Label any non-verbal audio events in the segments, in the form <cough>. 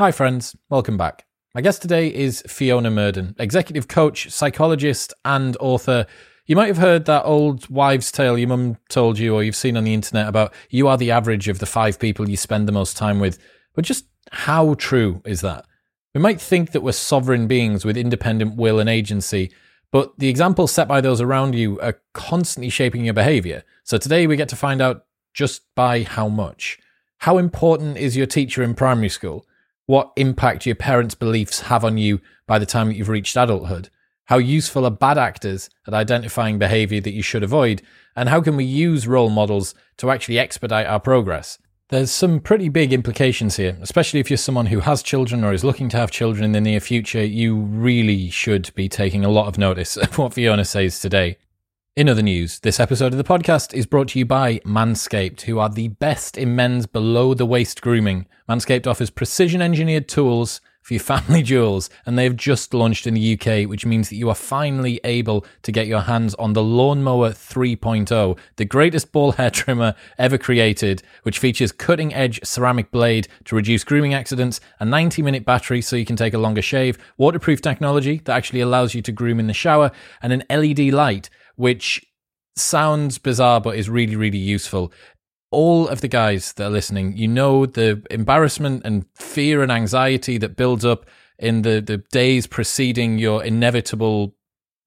Hi, friends. Welcome back. My guest today is Fiona Murden, executive coach, psychologist, and author. You might have heard that old wives' tale your mum told you, or you've seen on the internet about you are the average of the five people you spend the most time with. But just how true is that? We might think that we're sovereign beings with independent will and agency, but the examples set by those around you are constantly shaping your behavior. So today we get to find out just by how much. How important is your teacher in primary school? What impact your parents' beliefs have on you by the time that you've reached adulthood. How useful are bad actors at identifying behavior that you should avoid? And how can we use role models to actually expedite our progress? There's some pretty big implications here, especially if you're someone who has children or is looking to have children in the near future. You really should be taking a lot of notice of what Fiona says today. In other news, this episode of the podcast is brought to you by Manscaped, who are the best in men's below the waist grooming. Manscaped offers precision engineered tools for your family <laughs> jewels, and they have just launched in the UK, which means that you are finally able to get your hands on the Lawnmower 3.0, the greatest ball <laughs> hair trimmer ever created, which features cutting edge ceramic blade to reduce grooming accidents, a 90 minute battery so you can take a longer shave, waterproof technology that actually allows you to groom in the shower, and an LED light which sounds bizarre but is really, really useful. All of the guys that are listening, you know the embarrassment and fear and anxiety that builds up in the, the days preceding your inevitable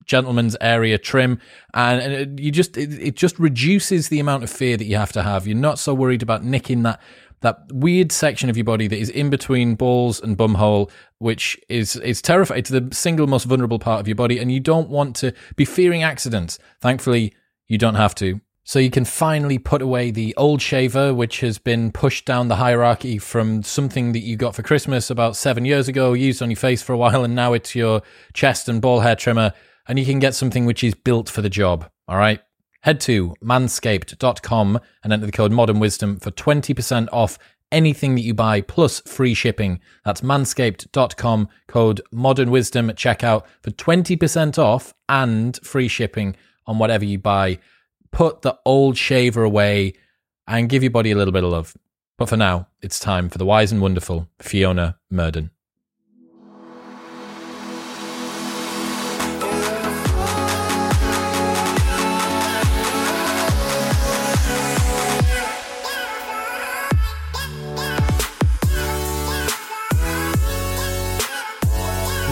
gentleman's area trim and, you just it, it, just reduces the amount of fear that you have to have you're not so worried about nicking that that weird section of your body that is in between balls and bumhole, which is is terrifying. It's the single most vulnerable part of your body, and you don't want to be fearing accidents. Thankfully, you don't have to. So you can finally put away the old shaver, which has been pushed down the hierarchy from something that you got for Christmas about seven years ago, used on your face for a while, and now it's your chest and ball hair trimmer. And you can get something which is built for the job. All right. Head to manscaped.com and enter the code Modern Wisdom for 20% off anything that you buy plus free shipping. That's manscaped.com, code Modern Wisdom at checkout for 20% off and free shipping on whatever you buy. Put the old shaver away and give your body a little bit of love. But for now, it's time for the wise and wonderful Fiona Murden.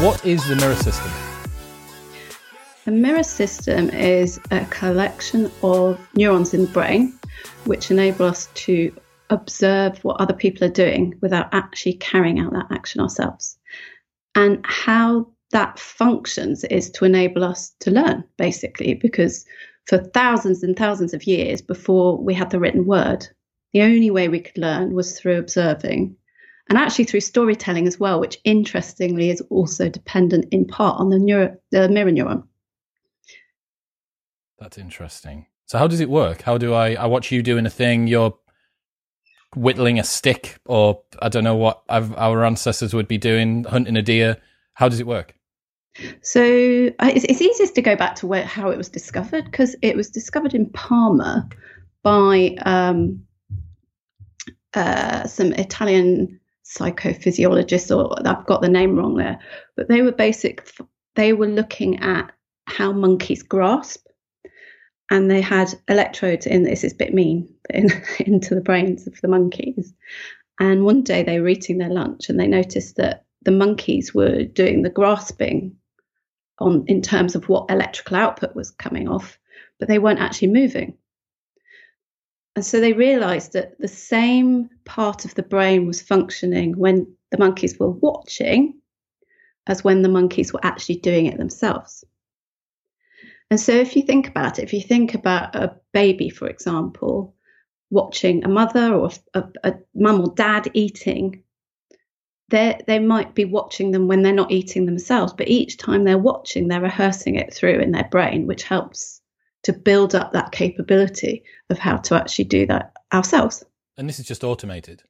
What is the mirror system? The mirror system is a collection of neurons in the brain which enable us to observe what other people are doing without actually carrying out that action ourselves. And how that functions is to enable us to learn, basically, because for thousands and thousands of years before we had the written word, the only way we could learn was through observing and actually through storytelling as well, which interestingly is also dependent in part on the, neuro, the mirror neuron. That's interesting. So how does it work? How do I? I watch you doing a thing. You're whittling a stick, or I don't know what our ancestors would be doing, hunting a deer. How does it work? So it's, it's easiest to go back to where how it was discovered because it was discovered in Parma by um, uh, some Italian psychophysiologists, or I've got the name wrong there, but they were basic. They were looking at how monkeys grasp, and they had electrodes in. This is a bit mean, in, <laughs> into the brains of the monkeys. And one day they were eating their lunch, and they noticed that the monkeys were doing the grasping on in terms of what electrical output was coming off, but they weren't actually moving. And so they realized that the same part of the brain was functioning when the monkeys were watching as when the monkeys were actually doing it themselves. And so if you think about it, if you think about a baby, for example, watching a mother or a, a mum or dad eating, they might be watching them when they're not eating themselves, but each time they're watching, they're rehearsing it through in their brain, which helps to build up that capability of how to actually do that ourselves. And this is just automated.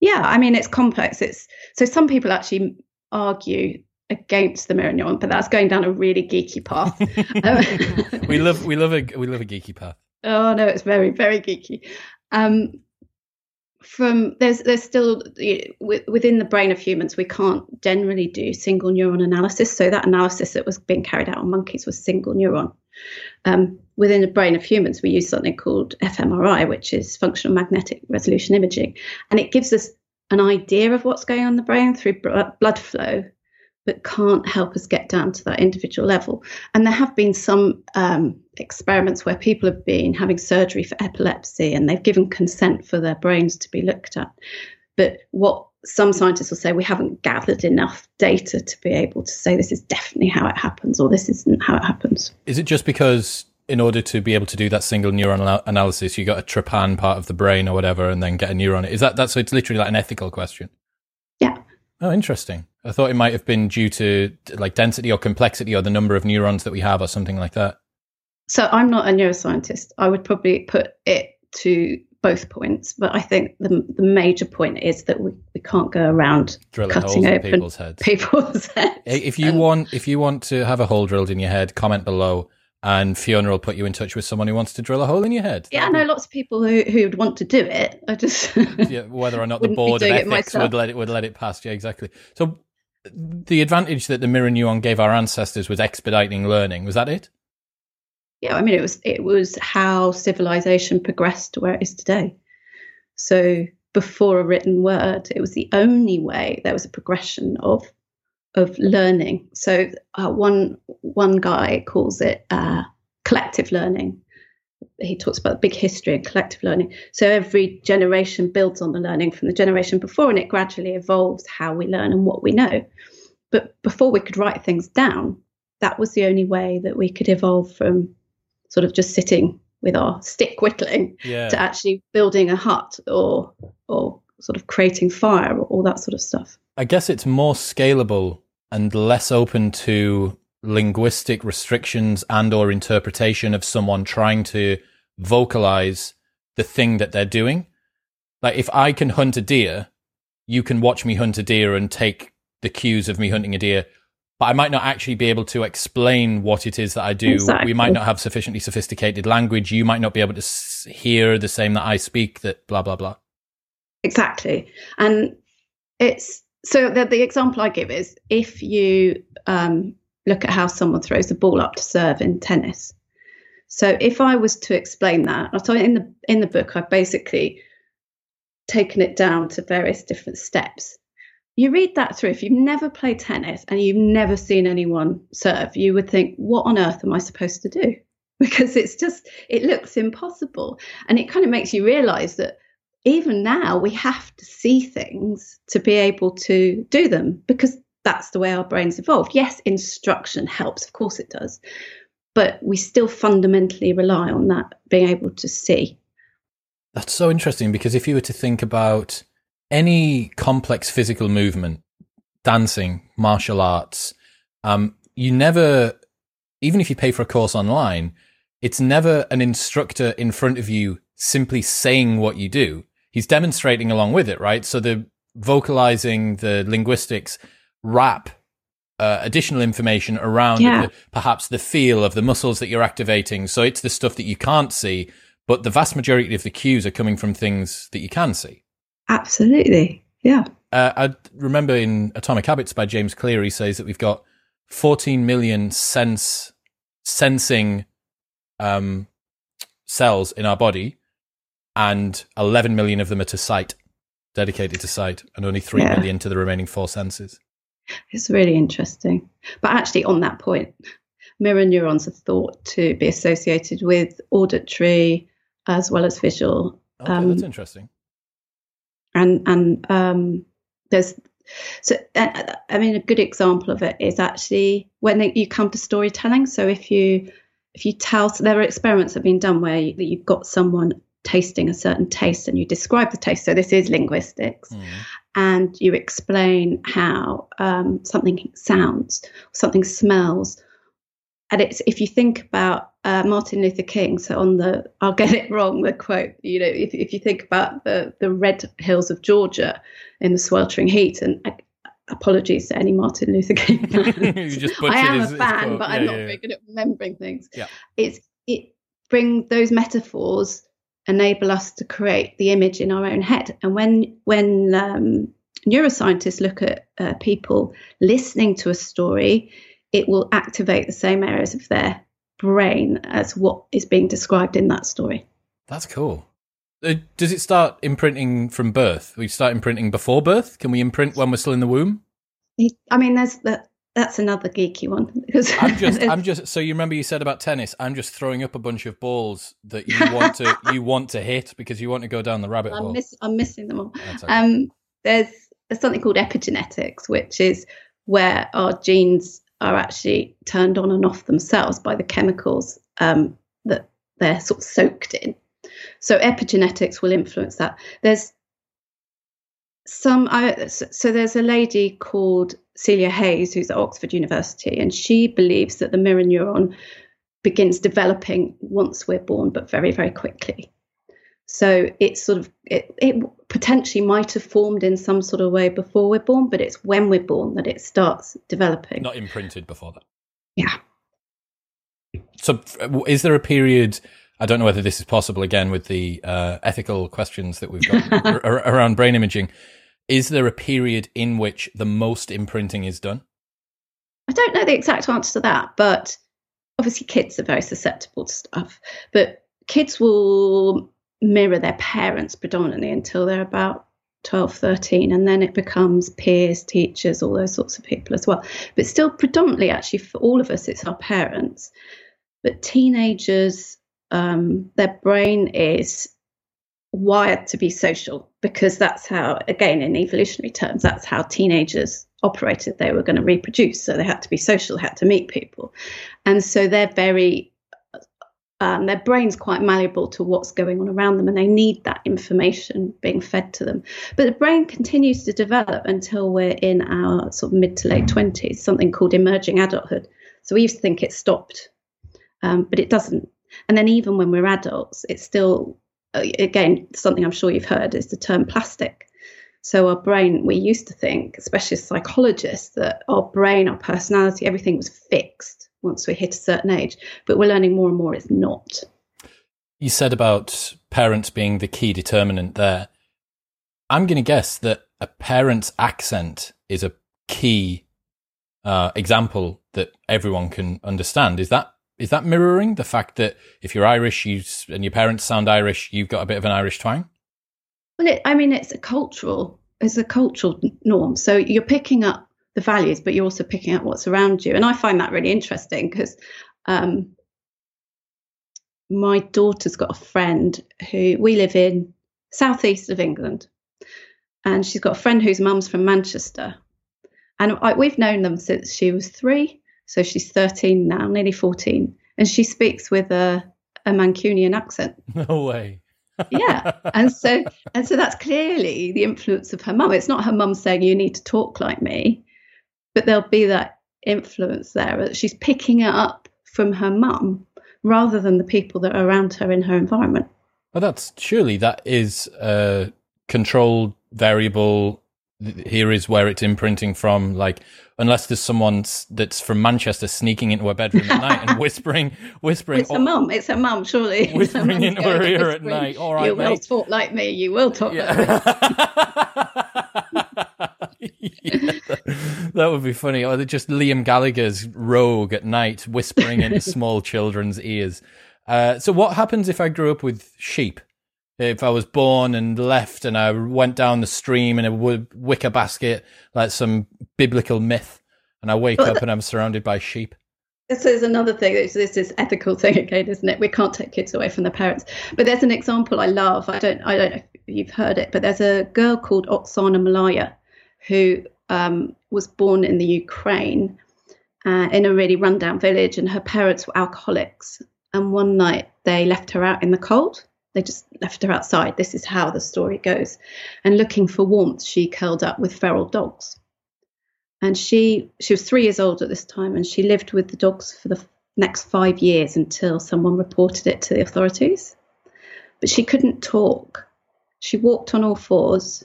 Yeah, I mean it's complex. It's so some people actually argue against the mirror neuron, but that's going down a really geeky path. <laughs> we love we love a we love a geeky path. Oh no, it's very very geeky. Um, from there's there's still within the brain of humans we can't generally do single neuron analysis so that analysis that was being carried out on monkeys was single neuron um, within the brain of humans we use something called fMRI which is functional magnetic resolution imaging and it gives us an idea of what's going on in the brain through blood flow but can't help us get down to that individual level. And there have been some um, experiments where people have been having surgery for epilepsy and they've given consent for their brains to be looked at. But what some scientists will say, we haven't gathered enough data to be able to say this is definitely how it happens or this isn't how it happens. Is it just because in order to be able to do that single neuron analysis, you got a trepan part of the brain or whatever, and then get a neuron? Is that that? So it's literally like an ethical question. Yeah. Oh, interesting. I thought it might have been due to like density or complexity or the number of neurons that we have or something like that. So I'm not a neuroscientist. I would probably put it to both points, but I think the the major point is that we, we can't go around Drilling cutting open people's heads. People's heads. If you um, want, if you want to have a hole drilled in your head, comment below and Fiona will put you in touch with someone who wants to drill a hole in your head. Yeah, I know lots of people who who would want to do it. I just <laughs> yeah, whether or not the board of ethics would let it would let it pass. Yeah, exactly. So the advantage that the mirror neuron gave our ancestors was expediting learning. Was that it? Yeah, I mean it was it was how civilization progressed to where it is today. So before a written word, it was the only way there was a progression of of learning. So uh, one one guy calls it uh, collective learning. He talks about big history and collective learning. So every generation builds on the learning from the generation before, and it gradually evolves how we learn and what we know. But before we could write things down, that was the only way that we could evolve from sort of just sitting with our stick whittling yeah. to actually building a hut or or sort of creating fire or all that sort of stuff. I guess it's more scalable and less open to linguistic restrictions and or interpretation of someone trying to vocalize the thing that they're doing. Like if I can hunt a deer, you can watch me hunt a deer and take the cues of me hunting a deer, but I might not actually be able to explain what it is that I do. Exactly. We might not have sufficiently sophisticated language. You might not be able to hear the same that I speak that blah blah blah. Exactly. And it's so the, the example I give is if you um, look at how someone throws the ball up to serve in tennis. So if I was to explain that, I so in the in the book, I've basically taken it down to various different steps. You read that through. If you've never played tennis and you've never seen anyone serve, you would think, "What on earth am I supposed to do?" <laughs> Because it's just it looks impossible, and it kind of makes you realise that even now we have to see things to be able to do them because that's the way our brains evolved. Yes, instruction helps, of course it does, but we still fundamentally rely on that being able to see. That's so interesting because if you were to think about any complex physical movement, dancing, martial arts, um, you never, even if you pay for a course online, it's never an instructor in front of you simply saying what you do he's demonstrating along with it, right? So the vocalizing, the linguistics wrap uh, additional information around yeah. the, perhaps the feel of the muscles that you're activating. So it's the stuff that you can't see, but the vast majority of the cues are coming from things that you can see. Absolutely. Yeah. Uh, I remember in Atomic Habits by James Clear, he says that we've got 14 million sense sensing um, cells in our body, and 11 million of them are to sight, dedicated to sight, and only three yeah. million to the remaining four senses. It's really interesting. But actually, on that point, mirror neurons are thought to be associated with auditory as well as visual. Okay, um, that's interesting. And and um, there's so uh, I mean a good example of it is actually when they, you come to storytelling. So if you if you tell, so there are experiments that have been done where you, you've got someone tasting a certain taste and you describe the taste. So this is linguistics. Mm. And you explain how um, something sounds, something smells. And it's if you think about uh, Martin Luther King, so on the I'll get it wrong, the quote, you know, if, if you think about the, the red hills of Georgia in the sweltering heat, and uh, apologies to any Martin Luther King <laughs> fans. I am his, a fan, but yeah, I'm not yeah, very good at remembering things. Yeah. It's it bring those metaphors enable us to create the image in our own head. And when when um, neuroscientists look at uh, people listening to a story, it will activate the same areas of their brain as what is being described in that story. That's cool. Uh, does it start imprinting from birth? We start imprinting before birth. Can we imprint when we're still in the womb? I mean, there's that. That's another geeky one because I'm <laughs> just, I'm just. So you remember you said about tennis? I'm just throwing up a bunch of balls that you <laughs> want to, you want to hit because you want to go down the rabbit I'm hole. Miss, I'm missing them all. Um, there's, there's something called epigenetics, which is where our genes are actually turned on and off themselves by the chemicals um, that they're sort of soaked in. So epigenetics will influence that. There's some, I, so there's a lady called Celia Heyes who's at Oxford University, and she believes that the mirror neuron begins developing once we're born, but very, very quickly. So it's sort of it, it potentially might have formed in some sort of way before we're born, but it's when we're born that it starts developing. Not imprinted before that. Yeah. So, is there a period? I don't know whether this is possible again with the uh, ethical questions that we've got <laughs> around brain imaging. Is there a period in which the most imprinting is done? I don't know the exact answer to that, but obviously kids are very susceptible to stuff. But kids will mirror their parents predominantly until they're about 12, 13, and then it becomes peers, teachers, all those sorts of people as well. But still, predominantly, actually, for all of us, it's our parents. But teenagers, um, their brain is wired to be social because that's how, again, in evolutionary terms, that's how teenagers operated. They were going to reproduce, so they had to be social, had to meet people. And so they're very um, their brain's quite malleable to what's going on around them and they need that information being fed to them. But the brain continues to develop until we're in our sort of mid to late 20s, something called emerging adulthood. So we used to think it stopped, um, but it doesn't. And then even when we're adults, it's still, uh, again, something I'm sure you've heard is the term plastic. So our brain, we used to think, especially as psychologists, that our brain, our personality, everything was fixed once we hit a certain age. But we're learning more and more it's not. You said about parents being the key determinant there. I'm going to guess that a parent's accent is a key uh, example that everyone can understand. Is that is that mirroring the fact that if you're Irish you, and your parents sound Irish, you've got a bit of an Irish twang? Well, it, I mean, it's a cultural it's a cultural norm. So you're picking up the values, but you're also picking up what's around you. And I find that really interesting because um, my daughter's got a friend who we live in southeast of England, and she's got a friend whose mum's from Manchester, and I, we've known them since she was three, so she's 13 now, nearly 14, and she speaks with a, a Mancunian accent. <laughs> No way. yeah <laughs> and so and so that's clearly the influence of her mum it's not her mum saying you need to talk like me but there'll be that influence there that she's picking it up from her mum rather than the people that are around her in her environment. Well, that's surely that is a controlled variable. Here is where it's imprinting from. Like, unless there's someone that's from Manchester sneaking into her bedroom at night and <laughs> whispering, whispering. It's a mum. It's a mum, surely. <laughs> Whispering into her ear at night. All right, you mate. will talk like me. You will talk yeah. like me. <laughs> yeah, <laughs> that would be funny. Or just Liam Gallagher's rogue at night whispering into <laughs> small children's ears. Uh, so, what happens if I grew up with sheep? If I was born and left and I went down the stream in a wicker basket, like some biblical myth, and I wake up and I'm surrounded by sheep? <laughs> This is another thing. This is ethical thing again, isn't it? We can't take kids away from their parents. But there's an example I love. I don't, I don't know if you've heard it, but there's a girl called Oksana Malaya who um, was born in the Ukraine uh, in a really rundown village, and her parents were alcoholics. And one night they left her out in the cold. They just left her outside. This is how the story goes. And looking for warmth, she curled up with feral dogs. And she she was three years old at this time, and she lived with the dogs for the next five years until someone reported it to the authorities. But she couldn't talk. She walked on all fours.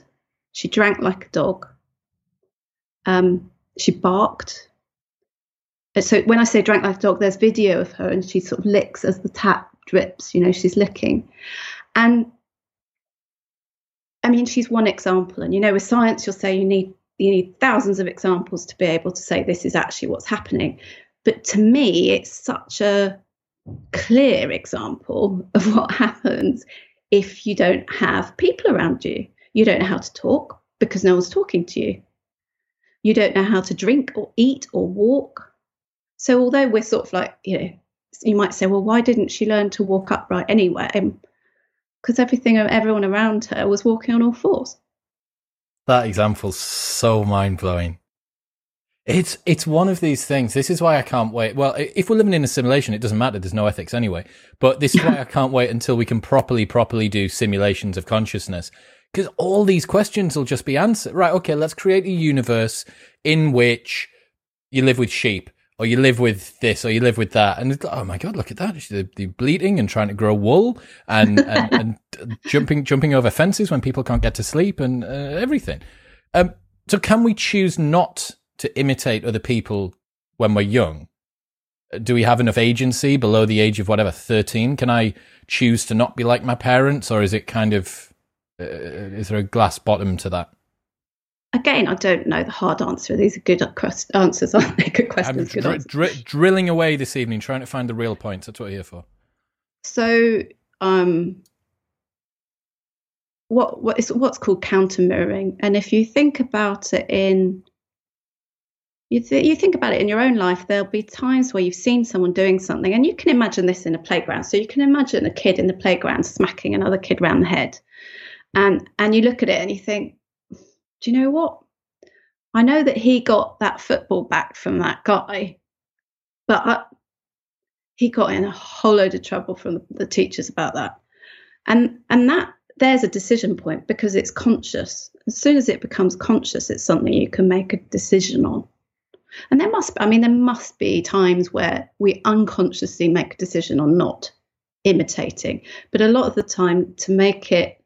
She drank like a dog. Um, she barked. So when I say drank like a dog, there's video of her and she sort of licks as the tap drips. You know, she's licking, And I mean, she's one example. And you know, with science, you'll say you need you need thousands of examples to be able to say this is actually what's happening. But to me, it's such a clear example of what happens if you don't have people around you. You don't know how to talk because no one's talking to you. You don't know how to drink or eat or walk. So, although we're sort of like, you know, you might say, well, why didn't she learn to walk upright anyway? Um, because everything, everyone around her was walking on all fours. That example's so mind blowing. It's it's one of these things. This is why I can't wait. Well, if we're living in a simulation, it doesn't matter. There's no ethics anyway. But this is why <laughs> I can't wait until we can properly, properly do simulations of consciousness. Because all these questions will just be answered. Right, okay, let's create a universe in which you live with sheep, or you live with this, or you live with that. And oh my God, look at that. They're, they're bleeding and trying to grow wool and, <laughs> and, and, jumping, jumping over fences when people can't get to sleep and uh, everything. Um, so can we choose not to imitate other people when we're young? Do we have enough agency below the age of whatever, 13? Can I choose to not be like my parents, or is it kind of, uh, is there a glass bottom to that? Again, I don't know the hard answer. These are good answers, aren't they? Good questions. I'm good dr- drilling away this evening, trying to find the real points. That's what we're here for. So, um, what what is what's called counter mirroring, and if you think about it in you, th- you think about it in your own life, there'll be times where you've seen someone doing something, and you can imagine this in a playground. So you can imagine a kid in the playground smacking another kid round the head, and and you look at it and you think, do you know what? I know that he got that football back from that guy, but I, he got in a whole load of trouble from the, the teachers about that, and and that there's a decision point because it's conscious. As soon as it becomes conscious, it's something you can make a decision on. And there must, I mean, there must be times where we unconsciously make a decision on not imitating. But a lot of the time, to make it,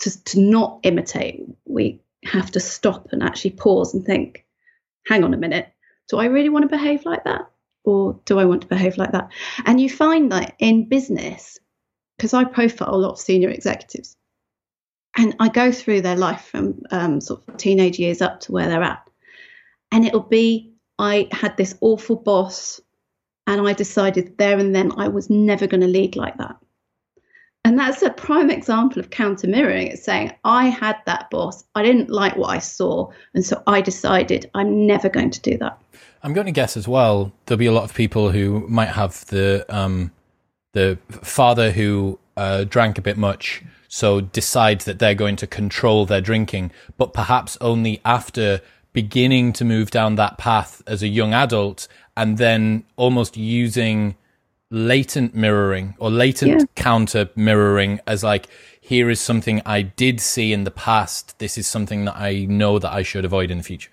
to, to not imitate, we have to stop and actually pause and think, hang on a minute, do I really want to behave like that? Or do I want to behave like that? And you find that in business, because I profile a lot of senior executives, and I go through their life from um, sort of teenage years up to where they're at. And it'll be I had this awful boss, and I decided there and then I was never going to lead like that. And that's a prime example of counter mirroring. It's saying, I had that boss, I didn't like what I saw, and so I decided I'm never going to do that. I'm going to guess as well, there'll be a lot of people who might have the um, the father who uh, drank a bit much, so decides that they're going to control their drinking, but perhaps only after beginning to move down that path as a young adult and then almost using latent mirroring or latent yeah. counter mirroring as like here is something I did see in the past. This is something that I know that I should avoid in the future.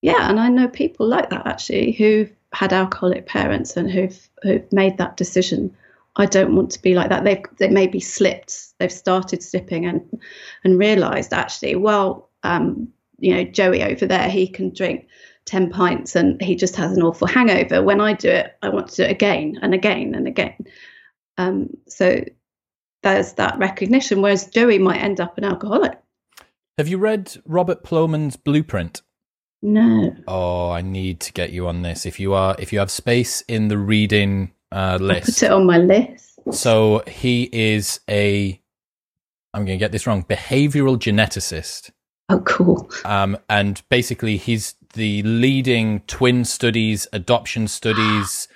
Yeah and I know people like that actually who've had alcoholic parents and who've who've made that decision. I don't want to be like that. They've they maybe slipped. They've started slipping and and realized actually well um, you know, Joey over there, he can drink 10 pints and he just has an awful hangover. When I do it, I want to do it again and again and again. Um, so there's that recognition, whereas Joey might end up an alcoholic. Have you read Robert Plomin's Blueprint? No. Oh, I need to get you on this. If you are, if you have space in the reading uh, list, I'll put it on my list. So he is a, I'm going to get this wrong, behavioral geneticist. Oh, cool. Um, and basically, he's the leading twin studies, adoption studies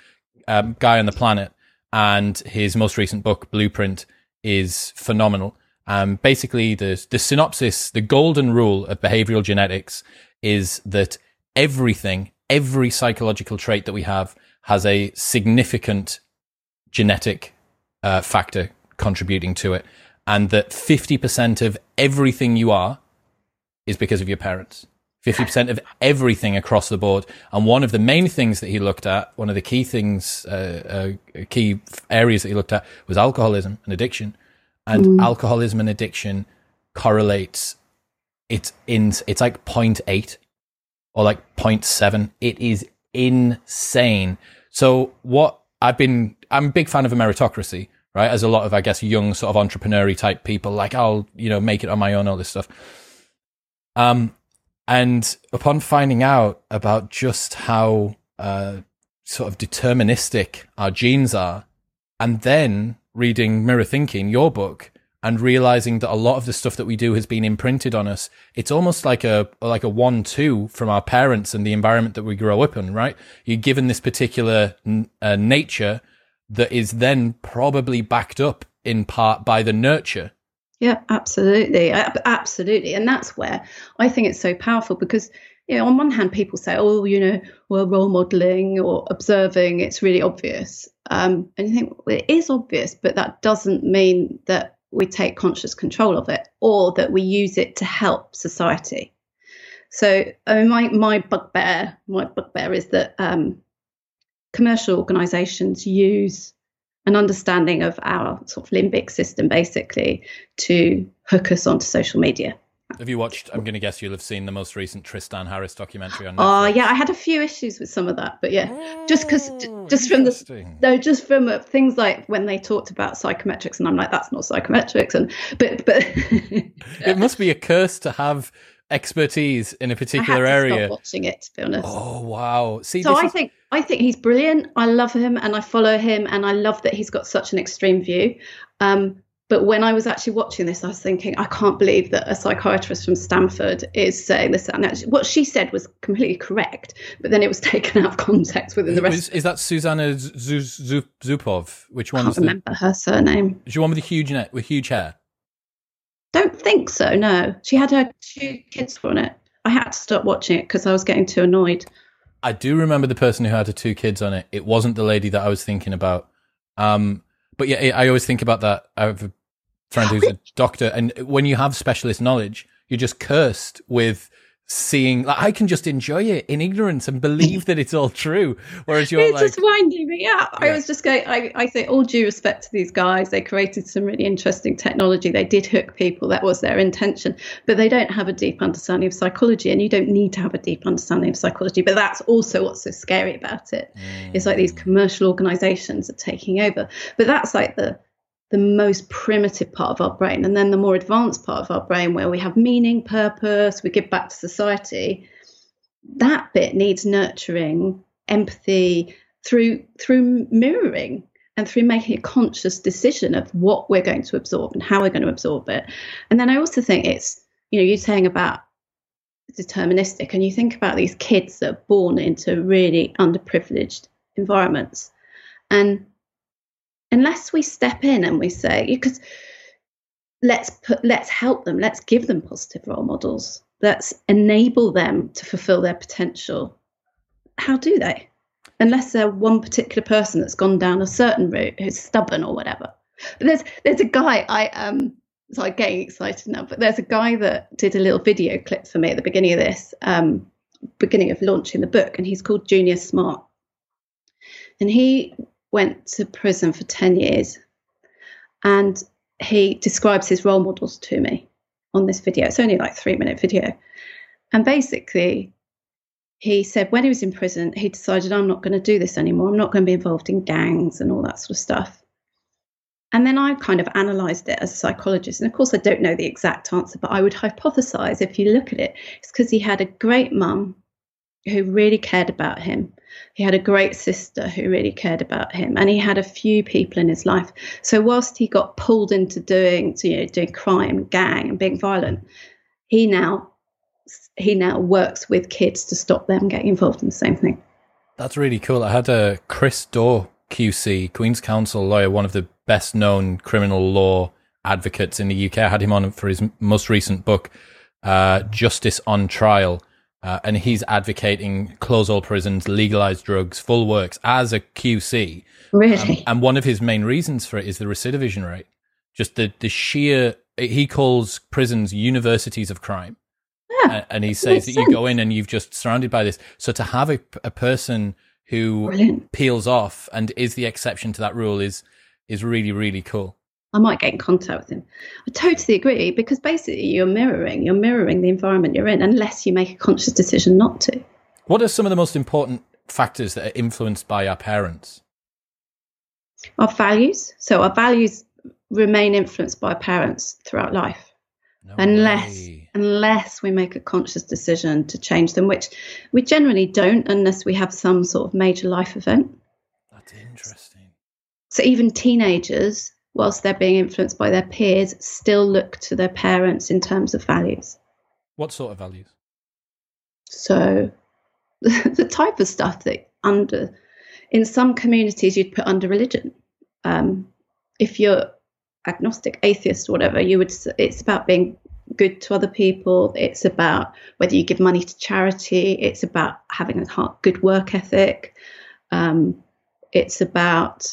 um, guy on the planet. And his most recent book, Blueprint, is phenomenal. Um, basically, the, the synopsis, the golden rule of behavioral genetics is that everything, every psychological trait that we have has a significant genetic uh, factor contributing to it. And that 50% of everything you are is because of your parents. 50% of everything across the board. And one of the main things that he looked at, one of the key things, uh, uh, key areas that he looked at was alcoholism and addiction. And mm. alcoholism and addiction correlates. It's in, it's like 0.8 or like 0.7. It is insane. So what I've been, I'm a big fan of a meritocracy, right? As a lot of, I guess, young sort of entrepreneurial type people, like I'll, you know, make it on my own, all this stuff. Um, and upon finding out about just how uh, sort of deterministic our genes are, and then reading Mirror Thinking, your book, and realizing that a lot of the stuff that we do has been imprinted on us, it's almost like a like a one-two from our parents and the environment that we grow up in. Right? You're given this particular uh, nature that is then probably backed up in part by the nurture yeah, absolutely. Absolutely. And that's where I think it's so powerful because, you know, on one hand, people say, oh, you know, well, role modeling or observing, it's really obvious. Um, and you think, well, it is obvious, but that doesn't mean that we take conscious control of it or that we use it to help society. So, I mean, my, my bugbear, my bugbear is that um, commercial organizations use an understanding of our sort of limbic system basically to hook us onto social media. Have you watched? I'm going to guess you'll have seen the most recent Tristan Harris documentary on Netflix. Oh yeah, I had a few issues with some of that, but yeah, just because, just from the no, just from uh, things like when they talked about psychometrics, and I'm like, that's not psychometrics, and but but <laughs> it must be a curse to have expertise in a particular area. watching it, to be honest. Oh wow! See, so I is... think I think he's brilliant. I love him, and I follow him, and I love that he's got such an extreme view. Um, but when I was actually watching this, I was thinking, I can't believe that a psychiatrist from Stanford is saying this. And what she said was completely correct, but then it was <laughs> taken out of context within the rest. Is, is that Susanna Zuboff? Which one? I can't remember the, her surname. Is she one with the huge net with huge hair? Don't think so. No, she had her two kids on it. I had to stop watching it because I was getting too annoyed. I do remember the person who had her two kids on it. It wasn't the lady that I was thinking about. Um, but yeah, I always think about that. I have a friend who's a doctor, and when you have specialist knowledge, you're just cursed with seeing like I can just enjoy it in ignorance and believe that it's all true. Whereas you're it's like just winding me up. Yeah. I was just going I, I say all due respect to these guys, they created some really interesting technology. They did hook people, that was their intention. But they don't have a deep understanding of psychology and you don't need to have a deep understanding of psychology. But that's also what's so scary about it. Mm. It's like these mm. commercial organizations are taking over. But that's like the the most primitive part of our brain and then the more advanced part of our brain where we have meaning purpose we give back to society that bit needs nurturing empathy through through mirroring and through making a conscious decision of what we're going to absorb and how we're going to absorb it. And then i also think it's you know you're saying about deterministic and you think about these kids that are born into really underprivileged environments. And unless we step in and we say because let's put let's help them let's give them positive role models. Let's enable them to fulfill their potential. How do they? Unless they're one particular person that's gone down a certain route who's stubborn or whatever. But there's there's a guy i um so i'm getting excited now but there's a guy that did a little video clip for me at the beginning of this um beginning of launching the book and he's called junior smart. And he went to prison for 10 years. And he describes his role models to me on this video. It's only like three minute video. And basically, he said when he was in prison, he decided, I'm not going to do this anymore. I'm not going to be involved in gangs and all that sort of stuff. And then I kind of analysed it as a psychologist. And of course, I don't know the exact answer, but I would hypothesize if you look at it, it's because he had a great mum who really cared about him. He had a great sister who really cared about him, and he had a few people in his life. So whilst he got pulled into doing, you know, doing crime, gang, and being violent, he now he now works with kids to stop them getting involved in the same thing. That's really cool. I had a Chris Daw QC, Queen's Counsel lawyer, one of the best known criminal law advocates in the UK. I had him on for his most recent book, uh, Justice on Trial. Uh, and he's advocating close all prisons, legalize drugs, full works as a QC. Really? Um, and one of his main reasons for it is the recidivism rate. Just the, the sheer, he calls prisons universities of crime. Yeah, and he says that sense. you go in and you've just surrounded by this. So to have a, a person who Brilliant. peels off and is the exception to that rule is is really really cool. I might get in contact with him. I totally agree because basically you're mirroring, you're mirroring the environment you're in unless you make a conscious decision not to. What are some of the most important factors that are influenced by our parents? Our values. So our values remain influenced by parents throughout life, No unless way. unless we make a conscious decision to change them, which we generally don't unless we have some sort of major life event. That's interesting. So even teenagers, whilst they're being influenced by their peers, still look to their parents in terms of values. What sort of values? So <laughs> the type of stuff that under in some communities you'd put under religion. Um, if you're agnostic, atheist, whatever, you would. It's about being good to other people. It's about whether you give money to charity. It's about having a good work ethic. Um, it's about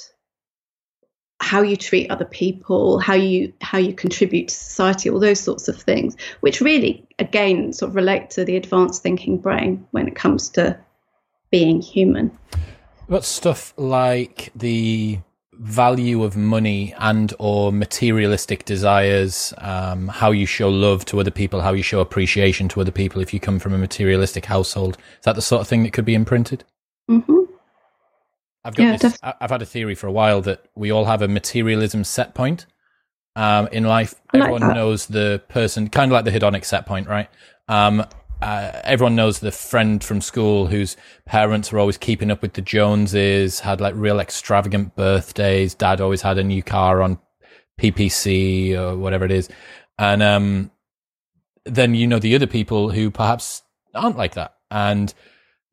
how you treat other people, how you how you contribute to society, all those sorts of things, which really again sort of relate to the advanced thinking brain when it comes to being human. What stuff like the value of money and or materialistic desires, um, how you show love to other people, how you show appreciation to other people if you come from a materialistic household. Is that the sort of thing that could be imprinted? hmm I've got Yeah, this. I- I've had a theory for a while that we all have a materialism set point um, in life. Like everyone that. knows the person, kind of like the hedonic set point, right? Um, uh, everyone knows the friend from school whose parents were always keeping up with the Joneses, had like real extravagant birthdays. Dad always had a new car on PPC or whatever it is, and um, then you know the other people who perhaps aren't like that, and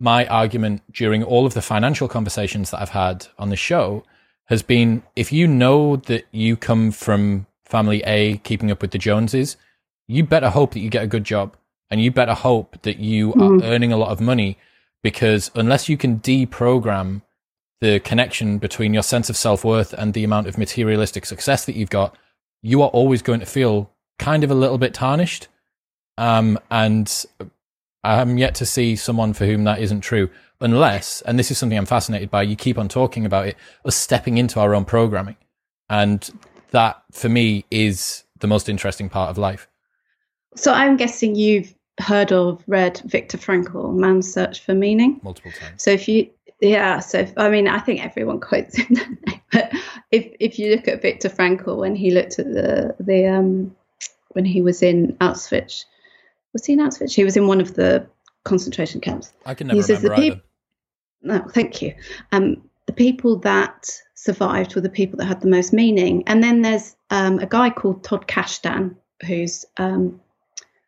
my argument during all of the financial conversations that I've had on the show has been if you know that you come from family A keeping up with the Joneses, you better hope that you get a good job and you better hope that you Mhm. are earning a lot of money because unless you can deprogram the connection between your sense of self worth and the amount of materialistic success that you've got, you are always going to feel kind of a little bit tarnished. Um, and I'm yet to see someone for whom that isn't true, unless, and this is something I'm fascinated by, you keep on talking about it, us stepping into our own programming. And that, for me, is the most interesting part of life. So I'm guessing you've heard of, read Viktor Frankl, Man's Search for Meaning. Multiple times. So if you, yeah, so if, I mean, I think everyone quotes him, <laughs> don't they? but if if you look at Viktor Frankl when he looked at the the um when he was in Auschwitz, was he in Auschwitz? He was in one of the concentration camps. I can He never says remember peop- No, thank you. Um, the people that survived were the people that had the most meaning. And then there's um, a guy called Todd Kashdan, who's um,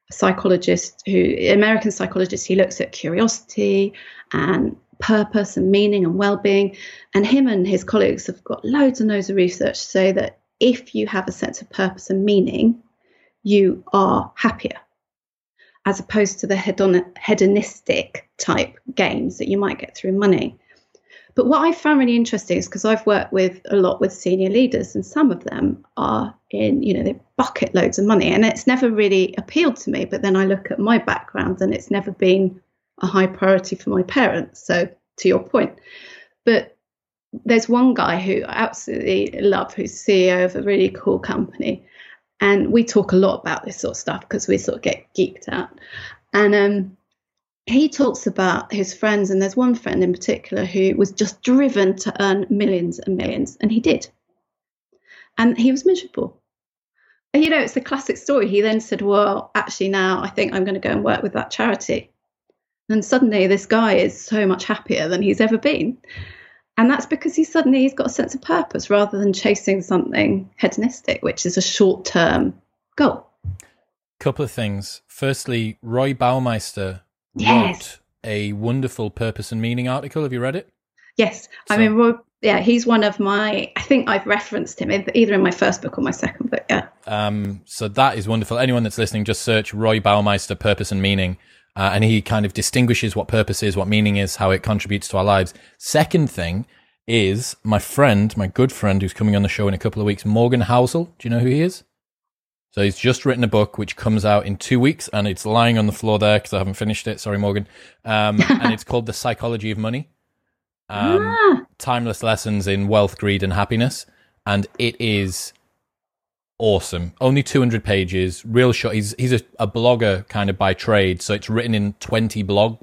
a psychologist, who American psychologist. He looks at curiosity and purpose and meaning and well-being. And him and his colleagues have got loads and loads of research to say that if you have a sense of purpose and meaning, you are happier as opposed to the hedon- hedonistic type gains that you might get through money. But what I found really interesting is because I've worked with a lot with senior leaders, and some of them are in, you know, they bucket loads of money, and it's never really appealed to me. But then I look at my background, and it's never been a high priority for my parents. So, to your point, but there's one guy who I absolutely love, who's CEO of a really cool company, and we talk a lot about this sort of stuff because we sort of get geeked out. And um, he talks about his friends, and there's one friend in particular who was just driven to earn millions and millions, and he did. And he was miserable. And you know, it's the classic story. He then said, Well, actually, now I think I'm going to go and work with that charity. And suddenly, this guy is so much happier than he's ever been. And that's because he suddenly he's got a sense of purpose rather than chasing something hedonistic, which is a short term goal. Couple of things. Firstly, Roy Baumeister Yes. wrote a wonderful purpose and meaning article. Have you read it? Yes, I mean, Roy, yeah, he's one of my. I think I've referenced him either in my first book or my second book. Yeah, Um, so that is wonderful. Anyone that's listening, just search Roy Baumeister Purpose and Meaning. Uh, and he kind of distinguishes what purpose is, what meaning is, how it contributes to our lives. Second thing is my friend, my good friend who's coming on the show in a couple of weeks, Morgan Housel. Do you know who he is? So he's just written a book which comes out in two weeks and it's lying on the floor there because I haven't finished it. Sorry, Morgan. Um, <laughs> and it's called The Psychology of Money. Um, ah, timeless lessons in wealth, greed, and happiness, and it is awesome. Only 200 pages, real short. He's he's a, a blogger kind of by trade, so it's written in 20 blog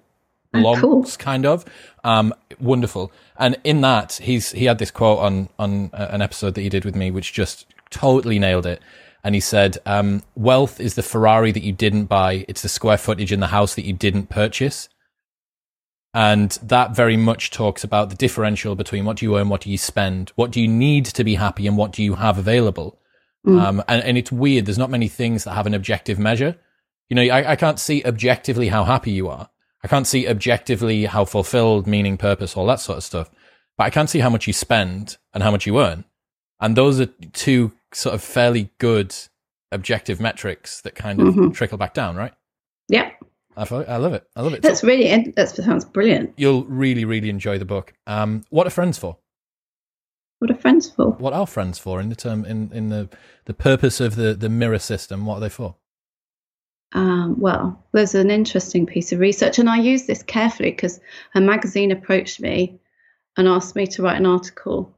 belongs, Oh, cool. kind of. Um, wonderful. And in that, he's he had this quote on on uh, an episode that he did with me, which just totally nailed it. And he said, um, "Wealth is the Ferrari that you didn't buy; it's the square footage in the house that you didn't purchase." And that very much talks about the differential between what do you earn, what do you spend, what do you need to be happy, and what do you have available. Um, and, and it's weird. There's not many things that have an objective measure. You know, I, I can't see objectively how happy you are. I can't see objectively how fulfilled, meaning, purpose, all that sort of stuff. But I can see how much you spend and how much you earn. And those are two sort of fairly good objective metrics that kind of Mhm. trickle back down, right? Yeah. I, I love it. I love it. That's So really that sounds brilliant. you'll really, really enjoy the book. Um, what are friends for? What are friends for? What are friends for in the term in, in the the purpose of the the mirror system? What are they for? Um, well, there's an interesting piece of research, and I use this carefully because a magazine approached me and asked me to write an article,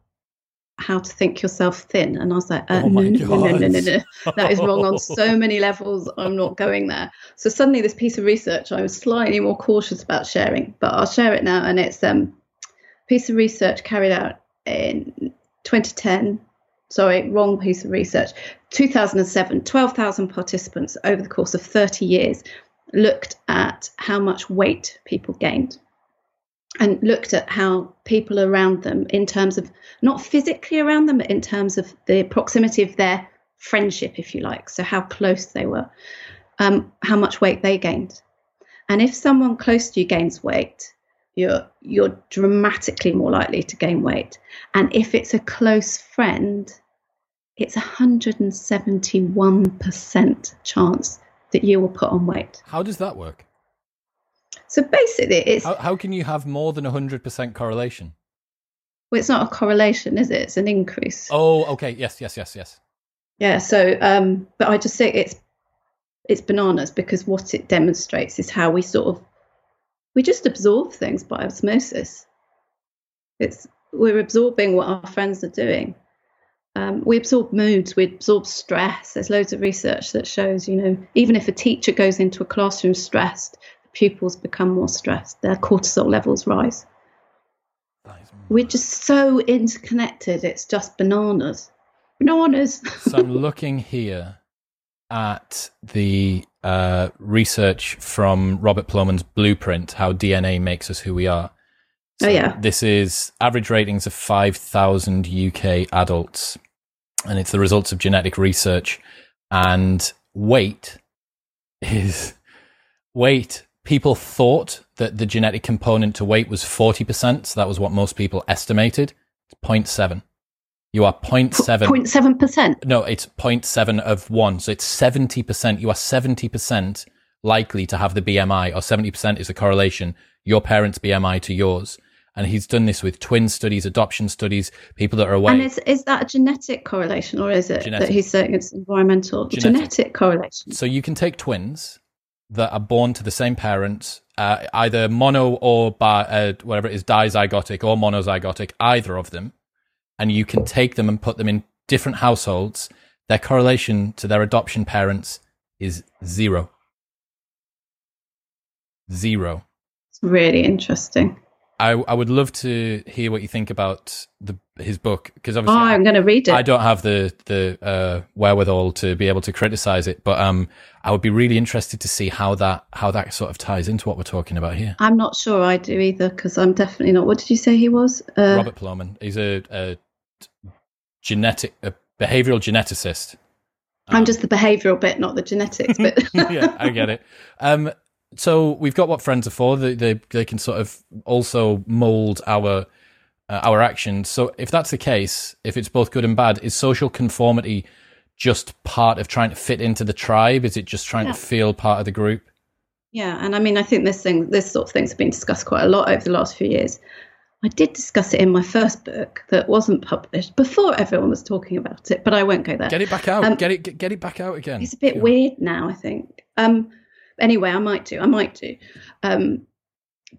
"How to Think Yourself Thin," and I was like, uh, Oh no, no, no, no, no, no, that is wrong on <laughs> so many levels. I'm not going there. So suddenly, this piece of research, I was slightly more cautious about sharing, but I'll share it now. And it's um, a piece of research carried out in 2010. Sorry, wrong piece of research. 2007, 12,000 participants over the course of 30 years looked at how much weight people gained and looked at how people around them, in terms of not physically around them, but in terms of the proximity of their friendship, if you like, so how close they were, um, how much weight they gained. And if someone close to you gains weight, you're you're dramatically more likely to gain weight. And if it's a close friend, it's 171% chance that you will put on weight. How does that work? So basically, it's How, how can you have more than 100% correlation? well, it's not a correlation, is it? It's an increase. Oh, okay. Yes, yes, yes, yes. Yeah. So, um, but I just say it's it's bananas because what it demonstrates is how we sort of we just absorb things by osmosis. It's we're absorbing what our friends are doing. Um, we absorb moods, we absorb stress. There's loads of research that shows, you know, even if a teacher goes into a classroom stressed, the pupils become more stressed. Their cortisol levels rise. We're just so interconnected. It's just bananas. Bananas. so I'm <laughs> looking here at the uh, research from Robert Plomin's Blueprint, how DNA makes us who we are. Oh, yeah. This is average ratings of 5,000 UK adults, and it's the results of genetic research. And weight is weight. People thought that the genetic component to weight was 40%. So that was what most people estimated. It's 0.7. You are 0.7. 0.7%. No, it's 0.7 of one. So it's 70%. You are 70% likely to have the BMI, or 70% is a correlation, your parents' BMI to yours. And he's done this with twin studies, adoption studies, people that are away. And is, is that a genetic correlation or is it Genetic. that he's saying it's environmental? Genetic. Genetic, correlation. so you can take twins that are born to the same parents, uh, either mono or bi, uh, whatever it is, dizygotic or monozygotic, either of them, and you can take them and put them in different households. Their correlation to their adoption parents is zero. Zero. It's really interesting. I, I would love to hear what you think about the his book because Oh, obviously I'm going to read it. I don't have the the uh, wherewithal to be able to criticize it, but um, I would be really interested to see how that how that sort of ties into what we're talking about here. I'm not sure I do either because I'm definitely not. What did you say he was? Uh, Robert Plomin, he's a, a genetic a behavioral geneticist. I'm just the behavioural bit, not the genetics bit. <laughs> yeah, I get it. Um, so we've got what friends are for. They they, they can sort of also mold our uh, our actions. So if that's the case, if it's both good and bad, is social conformity just part of trying to fit into the tribe? Is it just trying Yeah. to feel part of the group? Yeah, and I mean, I think this thing, this sort of things have been discussed quite a lot over the last few years. I did discuss it in my first book that wasn't published before everyone was talking about it, but I won't go there. Get it back out. Um, get it get, it back out again. It's a bit Yeah. weird now, I think. Um, anyway, I might do. I might do. Um,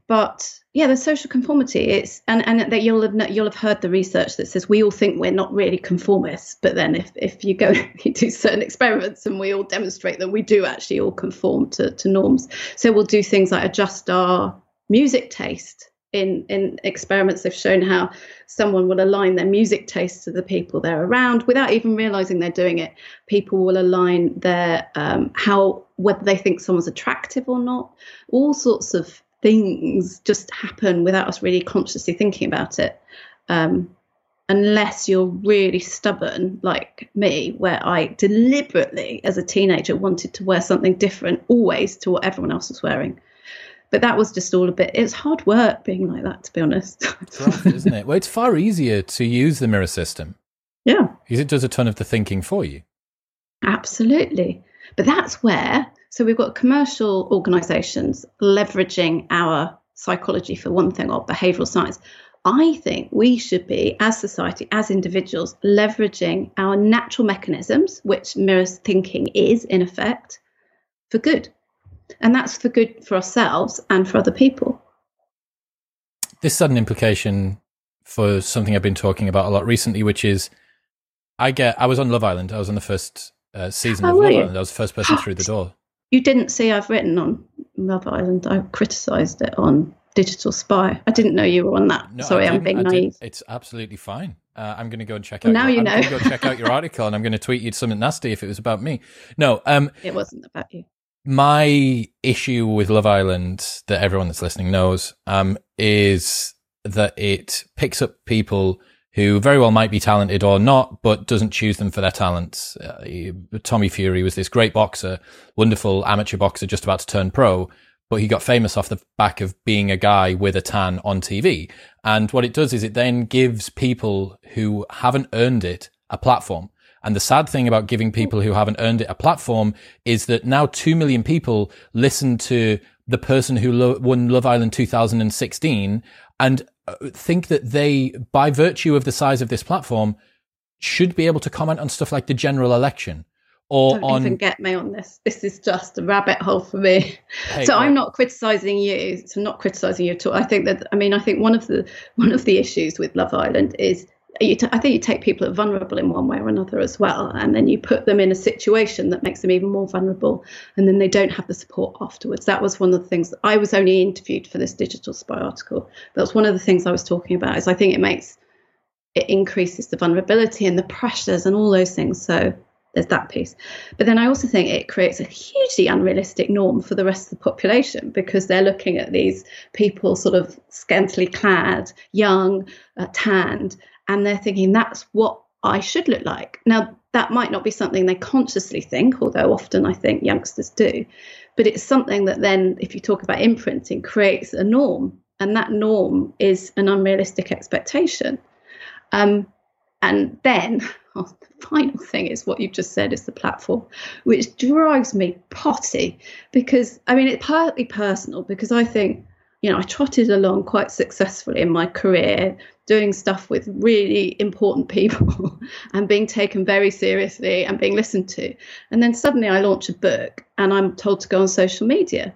but yeah, the social conformity. It's and and that you'll have you'll have heard the research that says we all think we're not really conformists, but then if if you go <laughs> you do certain experiments and we all demonstrate that we do actually all conform to to norms. So we'll do things like adjust our music taste in in experiments they've shown how someone will align their music taste to the people they're around without even realizing they're doing it. People will align their um, how whether they think someone's attractive or not. All sorts of things just happen without us really consciously thinking about it. Um, unless you're really stubborn like me where i deliberately as a teenager wanted to wear something different always to what everyone else was wearing but that was just all a bit it's hard work being like that to be honest. <laughs> It's rough, isn't it? Well it's far easier to use the mirror system. Yeah. Because it does a ton of the thinking for you. Absolutely. But that's where so we've got commercial organizations leveraging our psychology for one thing or behavioral science. I think we should be, as society, as individuals, leveraging our natural mechanisms, which mirrors thinking is in effect, for good. And that's for good for ourselves and for other people. This an implication for something I've been talking about a lot recently, which is I get I was on Love Island. I was on the first uh, season of Love you? Island. I was the first person through the door. You didn't see I've written on Love Island. I criticised it on Digital Spy. I didn't know you were on that. No, Sorry, I'm being naive. It's absolutely fine. Uh, I'm going to go and check out. Now your, you I'm know. go check out your <laughs> article, and I'm going to tweet you something nasty if it was about me. No, um, it wasn't about you my issue with Love Island that everyone that's listening knows um, is that it picks up people who very well might be talented or not, but doesn't choose them for their talents. Uh, Tommy Fury was this great boxer, wonderful amateur boxer just about to turn pro, but he got famous off the back of being a guy with a tan on TV. And what it does is it then gives people who haven't earned it a platform. And the sad thing about giving people who haven't earned it a platform is that now 2 million people listen to the person who lo- won Love Island 2016 and uh, think that they, by virtue of the size of this platform, should be able to comment on stuff like the general election or Don't on. even get me on this. This is just a rabbit hole for me. Hey, so well, I'm not criticizing you. So I'm not criticizing you at all. I think that I mean I think one of the one of the issues with Love Island is t- I think you take people that are vulnerable in one way or another as well, and then you put them in a situation that makes them even more vulnerable, and then they don't have the support afterwards. That was one of the things that I was only interviewed for this digital spy article. That's one of the things I was talking about. Is I think it makes it increases the vulnerability and the pressures and all those things. So there's that piece. But then I also think it creates a hugely unrealistic norm for the rest of the population because they're looking at these people sort of scantily clad, young, uh, tanned, and they're thinking that's what I should look like. Now, that might not be something they consciously think, although often I think youngsters do, but it's something that then, if you talk about imprinting, creates a norm, and that norm is an unrealistic expectation. Um, and then <laughs> oh, the final thing is what you've just said is the platform, which drives me potty because I mean it's partly personal because I think you know I trotted along quite successfully in my career, doing stuff with really important people <laughs> and being taken very seriously and being listened to. And then suddenly I launch a book and I'm told to go on social media.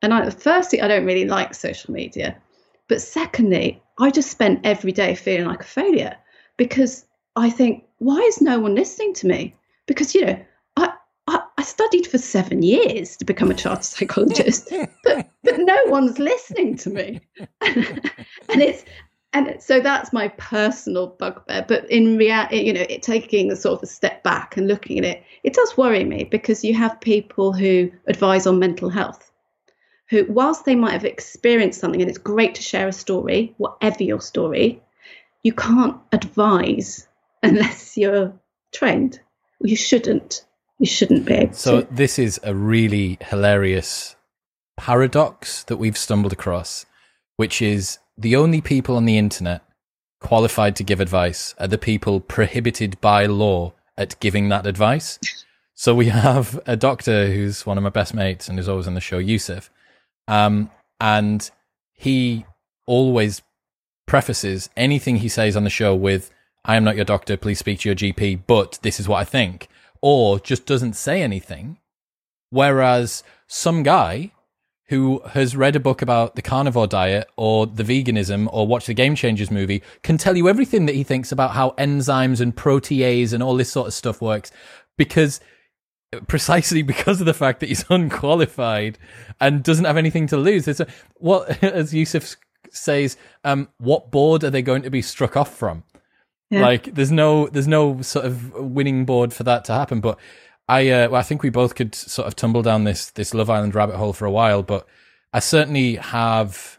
And I, firstly, I don't really like social media. But secondly, I just spent every day feeling like a failure because I think, why is no one listening to me? Because, you know, studied for seven years to become a chartered psychologist, but, but no one's listening to me. <laughs> and it's and so that's my personal bugbear. But in reality, you know, it, taking a sort of a step back and looking at it, it does worry me because you have people who advise on mental health, who, whilst they might have experienced something, and it's great to share a story, whatever your story, you can't advise unless you're trained. You shouldn't. You shouldn't be so to. this is a really hilarious paradox that we've stumbled across, which is the only people on the internet qualified to give advice are the people prohibited by law at giving that advice. So we have a doctor who's one of my best mates and is always on the show, Yusuf. Um, and he always prefaces anything he says on the show with, I am not your doctor, please speak to your GP, but this is what I think. Or just doesn't say anything. Whereas some guy who has read a book about the carnivore diet or the veganism or watched the Game Changers movie can tell you everything that he thinks about how enzymes and protease and all this sort of stuff works because precisely <laughs> because of the fact that he's <laughs> unqualified and doesn't have anything to lose. It's a, what, <laughs> as Yusuf says, um, what board are they going to be struck off from? Yeah. Like, there's no, there's no sort of winning board for that to happen. But I, uh, well, I think we both could sort of tumble down this this Love Island rabbit hole for a while. But I certainly have,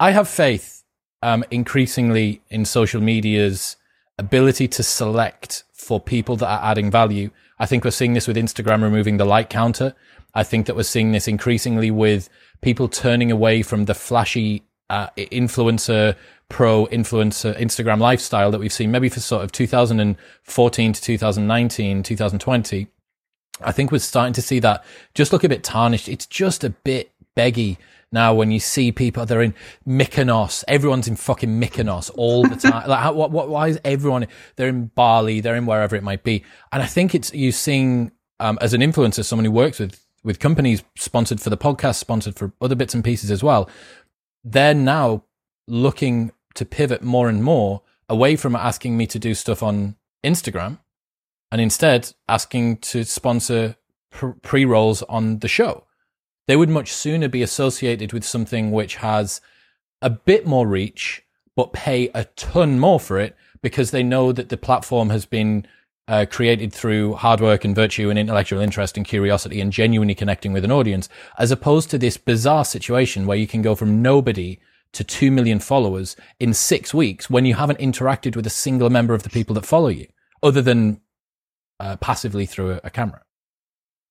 I have faith, um, increasingly in social media's ability to select for people that are adding value. I think we're seeing this with Instagram removing the like counter. I think that we're seeing this increasingly with people turning away from the flashy uh, influencer, pro influencer Instagram lifestyle that we've seen maybe for sort of 2014 to 2019, 2020. I think we're starting to see that just look a bit tarnished. It's just a bit beggy now when you see people they're in Mykonos, everyone's in fucking Mykonos all the time. <laughs> like, how, what, what, why is everyone? They're in Bali, they're in wherever it might be, and I think it's you seeing um, as an influencer, someone who works with with companies sponsored for the podcast, sponsored for other bits and pieces as well. They're now looking to pivot more and more away from asking me to do stuff on Instagram and instead asking to sponsor pre rolls on the show. They would much sooner be associated with something which has a bit more reach, but pay a ton more for it because they know that the platform has been uh, created through hard work and virtue and intellectual interest and curiosity and genuinely connecting with an audience, as opposed to this bizarre situation where you can go from nobody to 2 million followers in six weeks when you haven't interacted with a single member of the people that follow you, other than uh, passively through a, a camera.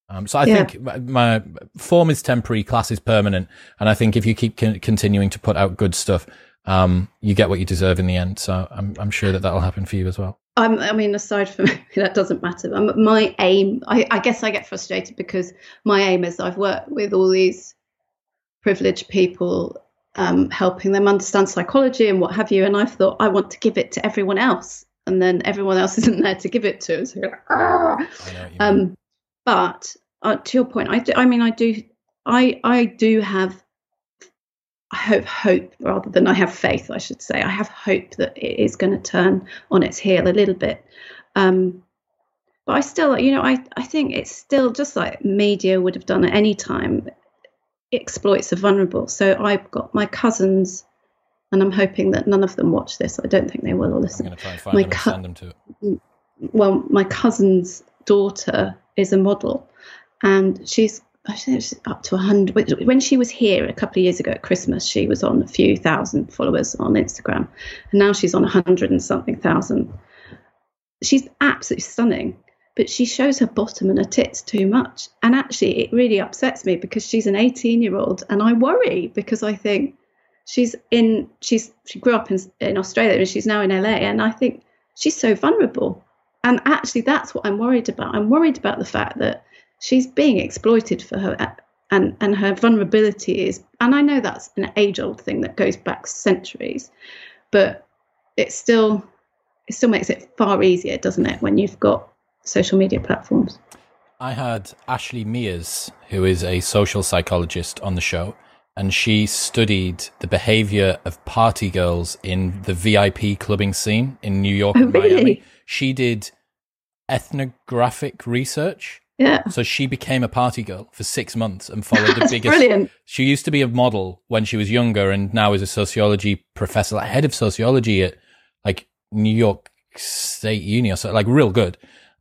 Um, so I yeah. think my, my, form is temporary, class is permanent, and I think if you keep con- continuing to put out good stuff, um, you get what you deserve in the end. So I'm, I'm sure that that'll happen for you as well. Um, I mean, aside from <laughs> that, doesn't matter. My aim, I, I guess, I get frustrated because my aim is I've worked with all these privileged people, um, helping them understand psychology and what have you, and I've thought I want to give it to everyone else, and then everyone else <laughs> isn't there to give it to. So, like, ah. um, but uh, to your point, I, do, I mean, I do, I, I do have, I hope, hope rather than I have faith, I should say. I have hope that it is going to turn on its heel a little bit. Um, but I still, you know, I, I think it's still just like media would have done at any time. Exploits the vulnerable. So I've got my cousins, and I'm hoping that none of them watch this. I don't think they will or listen. I'm going to try and find my them co- send them to it. Well, my cousin's daughter is a model, and she's I think she's up to 100. When she was here a couple of years ago at Christmas, she was on a few thousand followers on Instagram, and now she's on 100 and something thousand. She's absolutely stunning, but she shows her bottom and her tits too much. And actually, it really upsets me because she's an 18 year old, and I worry because I think she's in she's she grew up in in Australia and she's now in LA, and I think she's so vulnerable and actually, that's what I'm worried about. I'm worried about the fact that she's being exploited for her and and her vulnerability is. And I know that's an age old thing that goes back centuries, but it still it still makes it far easier, doesn't it, when you've got social media platforms. I had Ashley Mears, who is a social psychologist, on the show, and she studied the behavior of party girls in the VIP clubbing scene in New York oh, and really? Miami. She did ethnographic research. Yeah. So she became a party girl for six months and <laughs> followed the biggest. Brilliant. She used to be a model when she was younger and now is a sociology professor, like head of sociology at like New York State Uni or so, like real good.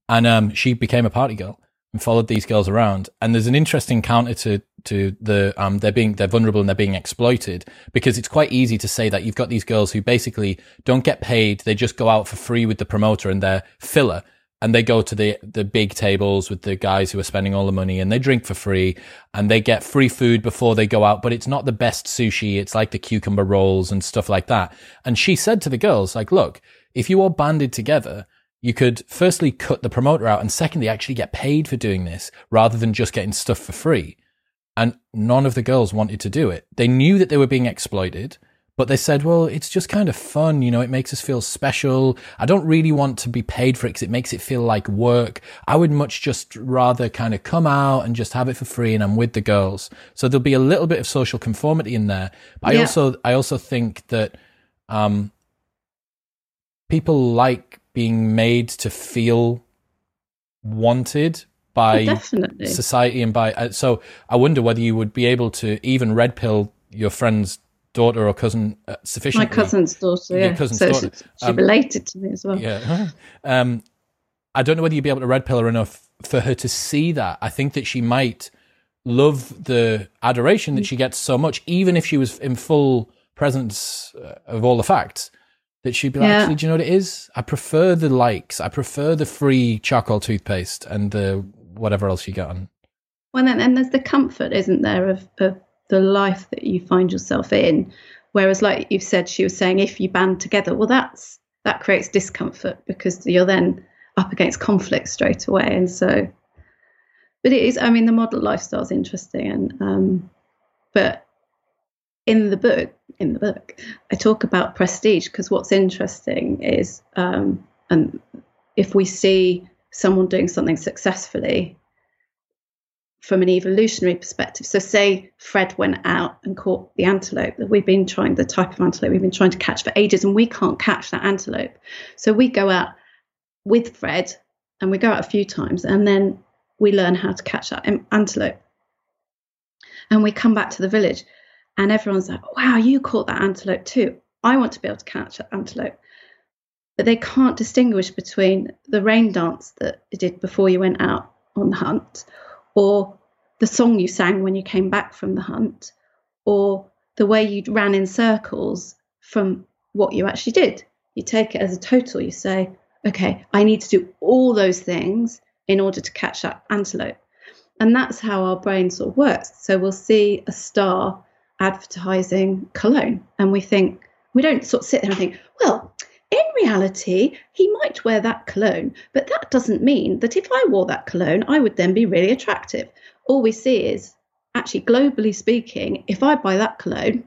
And um, she became a party girl and followed these girls around. And there's an interesting counter to to the um they're being they're vulnerable and they're being exploited because it's quite easy to say that you've got these girls who basically don't get paid, they just go out for free with the promoter and they're filler. And they go to the the big tables with the guys who are spending all the money and they drink for free and they get free food before they go out. But it's not the best sushi. It's like the cucumber rolls and stuff like that. And she said to the girls like look if you all banded together you could firstly cut the promoter out and secondly actually get paid for doing this rather than just getting stuff for free and none of the girls wanted to do it they knew that they were being exploited but they said, well, it's just kind of fun. You know, it makes us feel special. I don't really want to be paid for it because it makes it feel like work. I would much just rather kind of come out and just have it for free and I'm with the girls. So there'll be a little bit of social conformity in there. But yeah. I also, I also think that, um, people like being made to feel wanted by definitely. society and by. Uh, so I wonder whether you would be able to even red pill your friend's daughter or cousin uh, My cousin's daughter, Your yeah. cousin's so daughter. she, she Um, related to me as well. Yeah. <laughs> um, I don't know whether you'd be able to red pill her enough for her to see that. I think that she might love the adoration that she gets so much, even if she was in full presence uh, of all the facts. That she'd be like, Yeah. actually, do you know what it is? I prefer the likes. I prefer the free charcoal toothpaste and the whatever else you get on. Well, then, and there's the comfort, isn't there, of, of the life that you find yourself in. Whereas, like you've said, she was saying, if you band together, well, that's that creates discomfort because you're then up against conflict straight away. And so, but it is. I mean, the model lifestyle is interesting, and um, but in the book, in the book, I talk about prestige because what's interesting is, um, and if we see someone doing something successfully from an evolutionary perspective. So, say Fred went out and caught the antelope that we've been trying, the type of antelope we've been trying to catch for ages, and we can't catch that antelope. So, we go out with Fred and we go out a few times, and then we learn how to catch that antelope. And we come back to the village, and everyone's like, wow, you caught that antelope too. I want to be able to catch that antelope. But they can't distinguish between the rain dance that you did before you went out on the hunt or the song you sang when you came back from the hunt, or the way you ran in circles from what you actually did. You take it as a total. You say, okay, I need to do all those things in order to catch that antelope. And that's how our brain sort of works. So we'll see a star advertising cologne, and we think, we don't sort of sit there and think, well, in reality, he might wear that cologne, but that doesn't mean that if I wore that cologne, I would then be really attractive. All we see is actually, globally speaking, if I buy that cologne,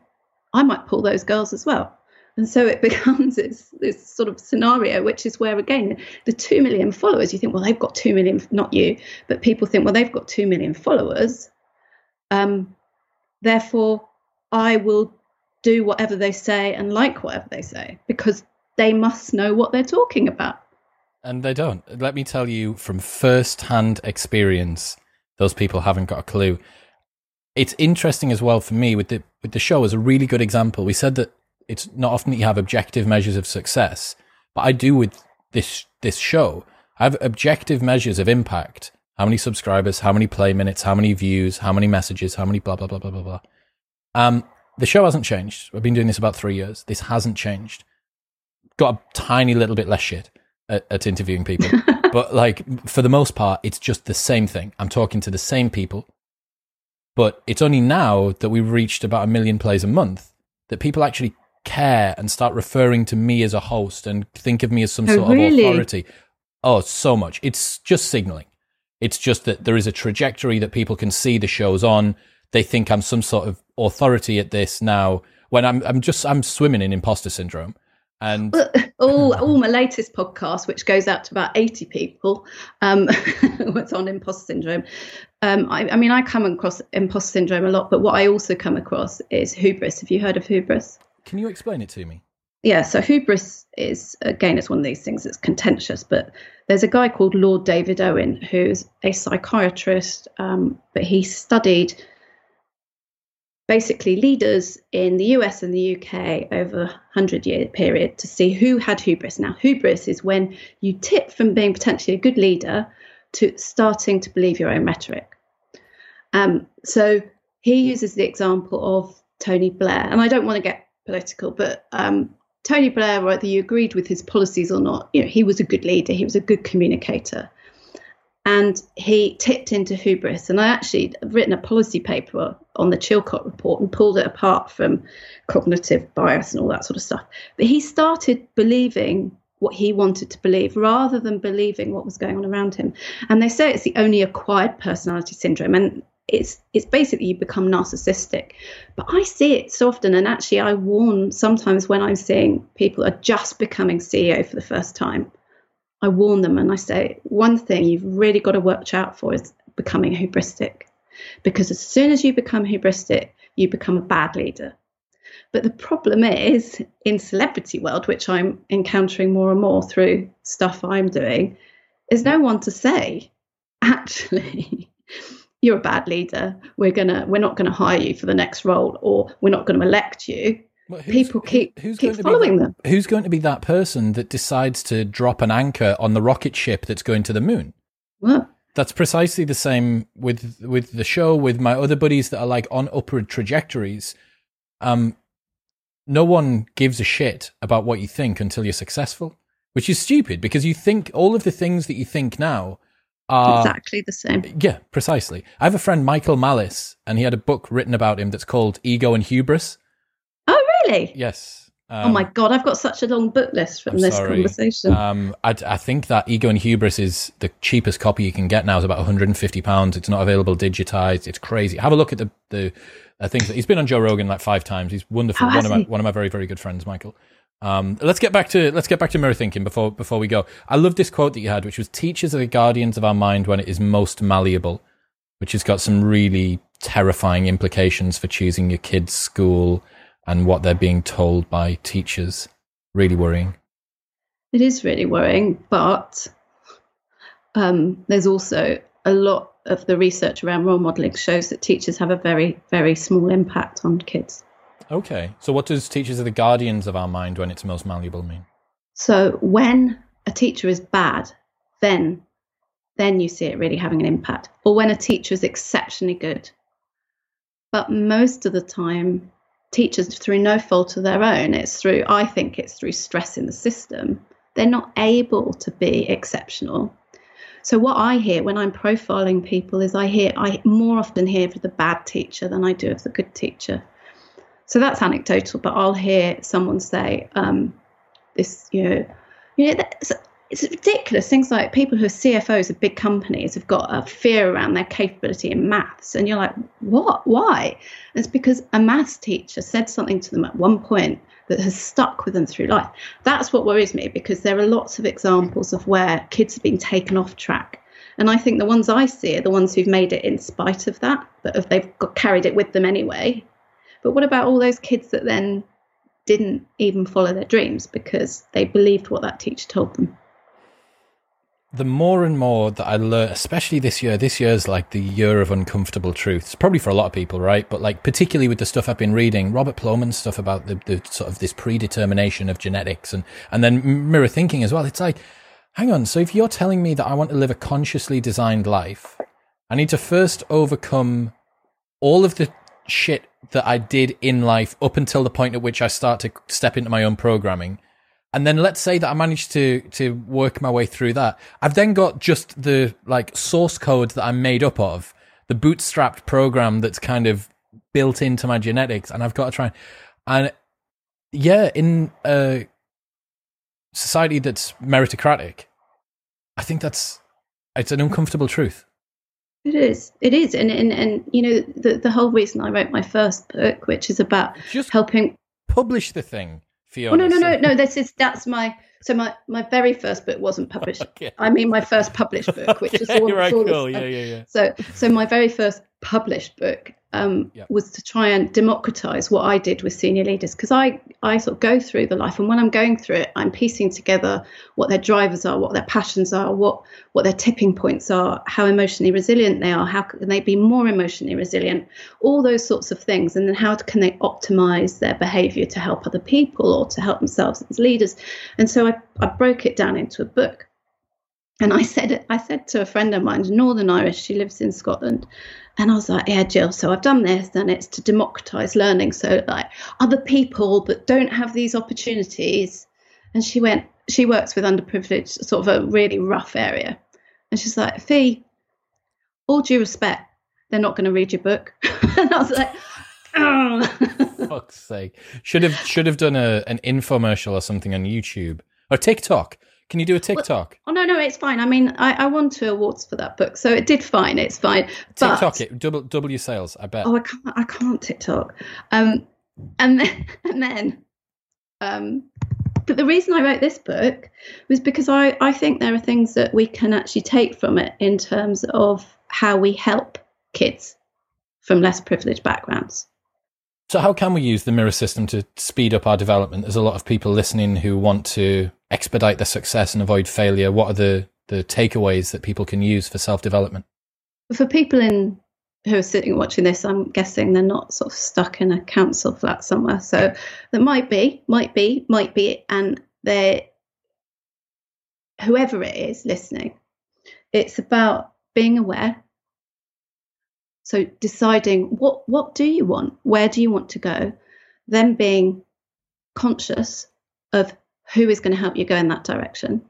I might pull those girls as well. And so it <laughs> becomes this, this sort of scenario, which is where, again, the 2 million followers, you think, well, they've got 2 million, not you, but people think, well, they've got 2 million followers. Um, therefore, I will do whatever they say and like whatever they say because they must know what they're talking about. And they don't. Let me tell you from first hand experience, those people haven't got a clue. It's interesting as well for me with the with the show as a really good example. We said that it's not often that you have objective measures of success, but I do with this this show. I have objective measures of impact. How many subscribers, how many play minutes, how many views, how many messages, how many blah blah blah blah blah blah. Um, the show hasn't changed. I've been doing this about three years. This hasn't changed. Got a tiny little bit less shit at, at interviewing people, <laughs> but like for the most part, it's just the same thing. I'm talking to the same people, but it's only now that we've reached about a million plays a month that people actually care and start referring to me as a host and think of me as some Oh, sort really? of authority. Oh, so much. It's just signaling. It's just that there is a trajectory that people can see the show's on. They think I'm some sort of authority at this now when I'm I'm just I'm swimming in imposter syndrome. And <laughs> all, <laughs> all my latest podcast, which goes out to about 80 people, um, <laughs> what's on imposter syndrome. Um, I, I mean, I come across imposter syndrome a lot, but what I also come across is hubris. Have you heard of hubris? can you explain it to me? Yeah, so hubris is again it's one of these things that's contentious, but there's a guy called Lord David Owen who's a psychiatrist, um, but he studied basically leaders in the US and the UK over a hundred year period to see who had hubris. Now, hubris is when you tip from being potentially a good leader to starting to believe your own rhetoric. Um, so he uses the example of Tony Blair, and I don't want to get political, but um, Tony Blair, whether you agreed with his policies or not, you know, he was a good leader, he was a good communicator. And he tipped into hubris. And I actually have written a policy paper on the Chilcot report and pulled it apart from cognitive bias and all that sort of stuff. But he started believing what he wanted to believe rather than believing what was going on around him. And they say it's the only acquired personality syndrome. And it's it's basically you become narcissistic. But I see it so often, and actually I warn sometimes when I'm seeing people are just becoming CEO for the first time. I warn them and I say one thing you've really got to watch out for is becoming hubristic, because as soon as you become hubristic, you become a bad leader. But the problem is in celebrity world, which I'm encountering more and more through stuff I'm doing, is no one to say actually, <laughs> you're a bad leader. We're gonna we're not gonna hire you for the next role, or we're not to elect you. People keep who's keep following that, them. Who's going to be that person that decides to drop an anchor on the rocket ship that's going to the moon? What? That's precisely the same with with the show. With my other buddies that are like on upward trajectories. Um, no one gives a shit about what you think until you're successful, which is stupid because you think all of the things that you think now are exactly the same. Yeah, precisely. I have a friend, Michael Malice, and he had a book written about him that's called Ego and Hubris. Oh, really? Yes. Um, oh my god, I've got such a long book list from I'm this sorry. conversation. Um, I, I, think that Ego and Hubris is the cheapest copy you can get now. It's about 150 pounds. It's not available digitized. It's crazy. Have a look at the the I think he's been on Joe Rogan like five times. He's wonderful. Oh, one of my one of my very very good friends, Michael. Um, let's get back to let's get back to mirror thinking before before we go. I love this quote that you had, which was "Teachers are the guardians of our mind when it is most malleable," which has got some really terrifying implications for choosing your kid's school and what they're being told by teachers. Really worrying. It is really worrying, but um, there's also a lot of the research around role modeling shows that teachers have a very, very small impact on kids. Okay. So, what does teachers are the guardians of our mind when it's most malleable mean? So, when a teacher is bad, then then you see it really having an impact. Or when a teacher is exceptionally good. But most of the time, teachers, through no fault of their own, it's through, I think it's through stress in the system, they're not able to be exceptional. So what I hear when I'm profiling people is I hear I more often hear of the bad teacher than I do of the good teacher. So that's anecdotal, but I'll hear someone say, um, "This, you know, you know, it's ridiculous. Things like people who are CFOs of big companies have got a fear around their capability in maths, and you're like, what? Why? And it's because a maths teacher said something to them at one point that has stuck with them through life. That's what worries me because there are lots of examples of where kids have been taken off track. And I think the ones I see are the ones who've made it in spite of that, but if they've got, carried it with them anyway. But what about all those kids that then didn't even follow their dreams because they believed what that teacher told them? The more and more that I learn, especially this year, this year's like the year of uncomfortable truths, probably for a lot of people, right? But like, particularly with the stuff I've been reading, Robert Plomin's stuff about the, the sort of this predetermination of genetics and, and then mirror thinking as well. It's like, hang on. So if you're telling me that I want to live a consciously designed life, I need to first overcome all of the shit that I did in life up until the point at which I start to step into my own programming and then let's say that I managed to to work my way through that. I've then got just the like source code that I'm made up of, the bootstrapped program that's kind of built into my genetics, and I've got to try and yeah, in a society that's meritocratic, I think that's it's an uncomfortable truth. It is. It is. And and, and you know, the the whole reason I wrote my first book, which is about just helping publish the thing. Fiona. Oh no, no, no, no. This is that's my so my my very first book wasn't published. <laughs> okay. I mean my first published book, which okay, is all, right, all cool. yeah, yeah, yeah. So so my very first published book um, yep. was to try and democratize what I did with senior leaders because I, I sort of go through the life and when I'm going through it, I'm piecing together what their drivers are, what their passions are, what what their tipping points are, how emotionally resilient they are, how can they be more emotionally resilient, all those sorts of things, and then how can they optimize their behavior to help other people or to help themselves as leaders. And so I, I broke it down into a book. And I said I said to a friend of mine, Northern Irish, she lives in Scotland, and I was like, yeah, Jill, so I've done this and it's to democratize learning. So, like, other people that don't have these opportunities. And she went, she works with underprivileged, sort of a really rough area. And she's like, Fee, all due respect, they're not going to read your book. <laughs> and I was like, oh. fuck's sake. Should have, should have done a, an infomercial or something on YouTube or TikTok can you do a TikTok? Well, oh no, no, it's fine. I mean, I, I won two awards for that book, so it did fine. It's fine. TikTok but, it double double your sales. I bet. Oh, I can't. I can't TikTok. Um, and then <laughs> and then, um, but the reason I wrote this book was because I I think there are things that we can actually take from it in terms of how we help kids from less privileged backgrounds. So, how can we use the mirror system to speed up our development? There's a lot of people listening who want to expedite their success and avoid failure. What are the the takeaways that people can use for self development? For people in who are sitting watching this, I'm guessing they're not sort of stuck in a council flat somewhere. So there might be, might be, might be, and they, whoever it is listening, it's about being aware. So deciding what what do you want, where do you want to go, then being conscious of who is going to help you go in that direction,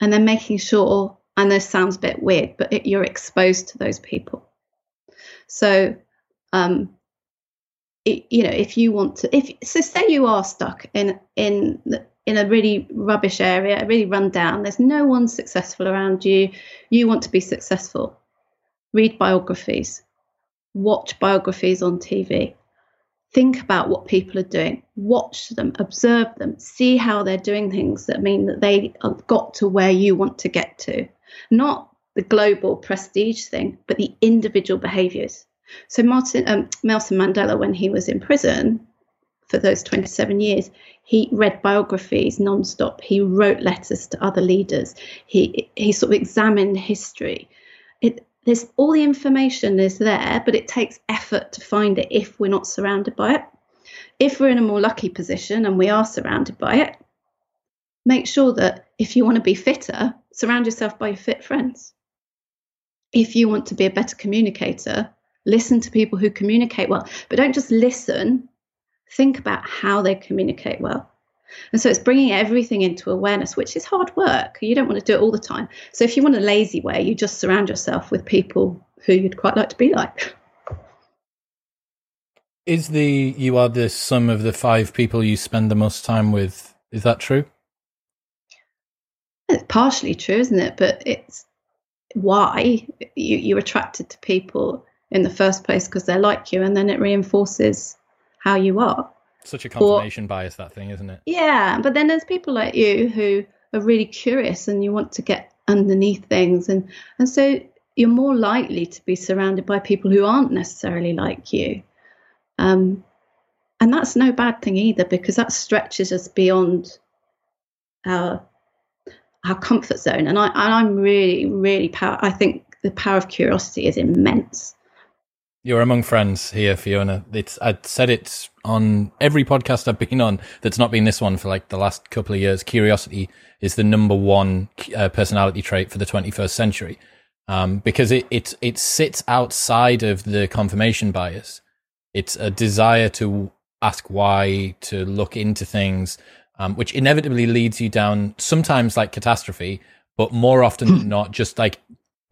and then making sure. And this sounds a bit weird, but it, you're exposed to those people so, um, it, you know, if you want to, if so, say you are stuck in in in a really rubbish area, really run down. There's no one successful around you. You want to be successful. Read biographies, watch biographies on TV. Think about what people are doing. Watch them, observe them, see how they're doing things that mean that they have got to where you want to get to. Not the global prestige thing, but the individual behaviors. So Martin um, Nelson Mandela, when he was in prison for those 27 years, he read biographies nonstop. He wrote letters to other leaders. He he sort of examined history. It, there's all the information is there, but it takes effort to find it if we're not surrounded by it. If we're in a more lucky position and we are surrounded by it, make sure that if you want to be fitter, surround yourself by your fit friends if you want to be a better communicator, listen to people who communicate well, but don't just listen, think about how they communicate well. And so it's bringing everything into awareness, which is hard work. You don't want to do it all the time. So if you want a lazy way, you just surround yourself with people who you'd quite like to be like. Is the you are the sum of the five people you spend the most time with? Is that true? It's partially true, isn't it? But it's why you, you're attracted to people in the first place because they're like you, and then it reinforces how you are. Such a confirmation or, bias, that thing, isn't it? Yeah, but then there's people like you who are really curious and you want to get underneath things, and and so you're more likely to be surrounded by people who aren't necessarily like you. Um, and that's no bad thing either because that stretches us beyond our our comfort zone. And I and I'm really, really power. I think the power of curiosity is immense. You're among friends here, Fiona. It's I said it on every podcast I've been on. That's not been this one for like the last couple of years. Curiosity is the number one uh, personality trait for the 21st century, um, because it it it sits outside of the confirmation bias. It's a desire to ask why, to look into things, um, which inevitably leads you down sometimes like catastrophe, but more often than <clears throat> not, just like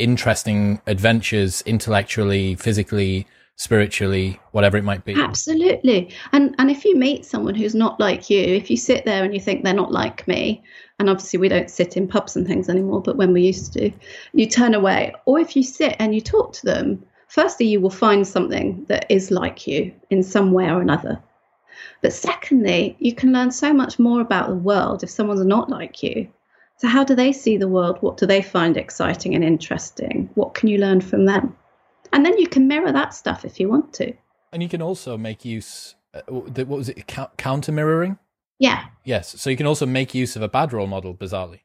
interesting adventures intellectually, physically, spiritually, whatever it might be. Absolutely. And and if you meet someone who's not like you, if you sit there and you think they're not like me, and obviously we don't sit in pubs and things anymore, but when we used to, you turn away. Or if you sit and you talk to them, firstly you will find something that is like you in some way or another. But secondly, you can learn so much more about the world if someone's not like you. So, how do they see the world? What do they find exciting and interesting? What can you learn from them? And then you can mirror that stuff if you want to. And you can also make use, uh, what was it, counter mirroring? Yeah. Yes. So you can also make use of a bad role model, bizarrely.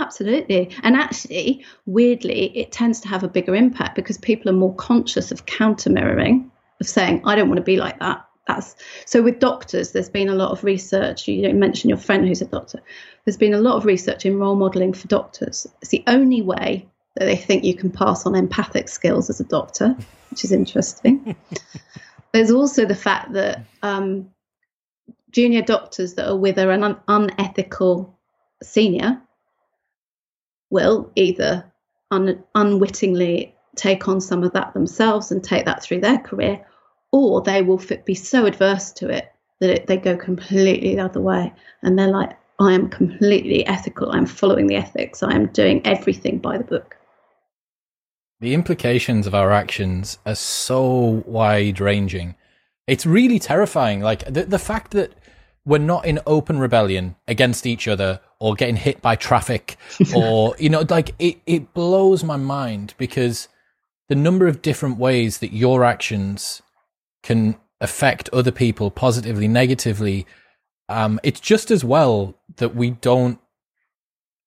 Absolutely. And actually, weirdly, it tends to have a bigger impact because people are more conscious of counter mirroring, of saying, I don't want to be like that that's so with doctors there's been a lot of research you don't mention your friend who's a doctor. There's been a lot of research in role modeling for doctors. It's the only way that they think you can pass on empathic skills as a doctor which is interesting. <laughs> There's also the fact that um, junior doctors that are with an un- unethical senior will either un- unwittingly take on some of that themselves and take that through their career or they will be so adverse to it that it, they go completely the other way. And they're like i am completely ethical. I'm following the ethics. I am doing everything by the book. The implications of our actions are so wide ranging it's really terrifying. Like the, the fact that we're not in open rebellion against each other or getting hit by traffic <laughs> or you know like it, it blows my mind because the number of different ways that your actions can affect other people positively, negatively. Um, it's just as well that we don't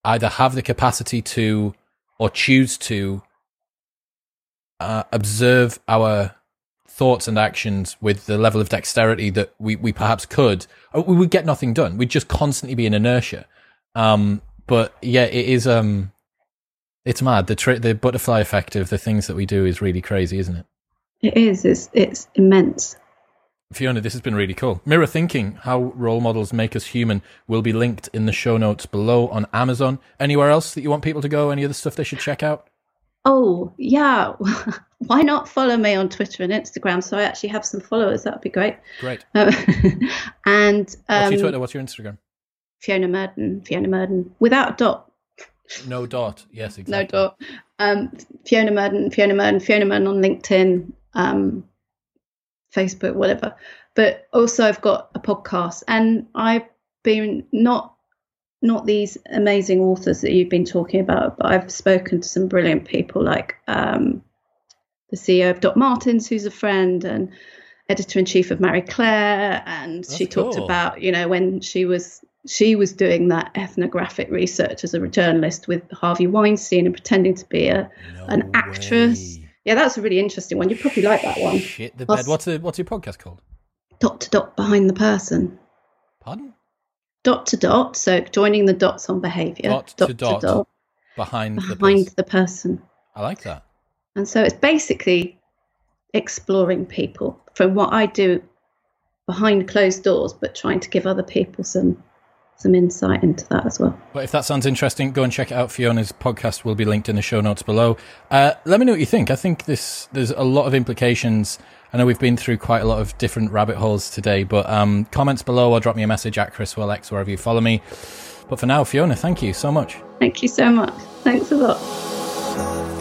either have the capacity to or choose to uh, observe our thoughts and actions with the level of dexterity that we, we perhaps could, uh, we would get nothing done. We'd just constantly be in inertia. Um, but yeah, it is. Um, it's mad. The tri- the butterfly effect of the things that we do is really crazy, isn't it? It is. It's it's immense. Fiona, this has been really cool. Mirror Thinking, How Role Models Make Us Human, will be linked in the show notes below on Amazon. Anywhere else that you want people to go? Any other stuff they should check out? Oh, yeah. <laughs> Why not follow me on Twitter and Instagram? So I actually have some followers. That would be great. Great. Um, <laughs> and um, What's your Twitter? What's your Instagram? Fiona Murden. Fiona Murden. Without a dot. No dot. Yes, <laughs> exactly. No dot. Um, Fiona Murden. Fiona Murden. Fiona Murden on LinkedIn. Um, Facebook, whatever. But also, I've got a podcast, and I've been not not these amazing authors that you've been talking about, but I've spoken to some brilliant people like um, the CEO of Doc Martens, who's a friend, and editor in chief of Marie Claire, and she talked cool. about you know when she was she was doing that ethnographic research as a journalist with Harvey Weinstein and pretending to be a No an actress. way. Yeah that's a really interesting one. You'd probably like that one. Shit the bed. What's, a, what's your podcast called? Dot to dot behind the person. Pardon? Dot to dot. So joining the dots on behaviour. Dot to dot. Behind, the behind person. the person. I like that. And so it's basically exploring people from what I do behind closed doors, but trying to give other people some some insight into that as well. But if that sounds interesting, go and check it out. Fiona's podcast will be linked in the show notes below. Uh, let me know what you think. I think this there's a lot of implications. I know we've been through quite a lot of different rabbit holes today, but um, comments below or drop me a message at Chriswell X wherever you follow me. But for now, Fiona, thank you so much. Thank you so much. Thanks a lot.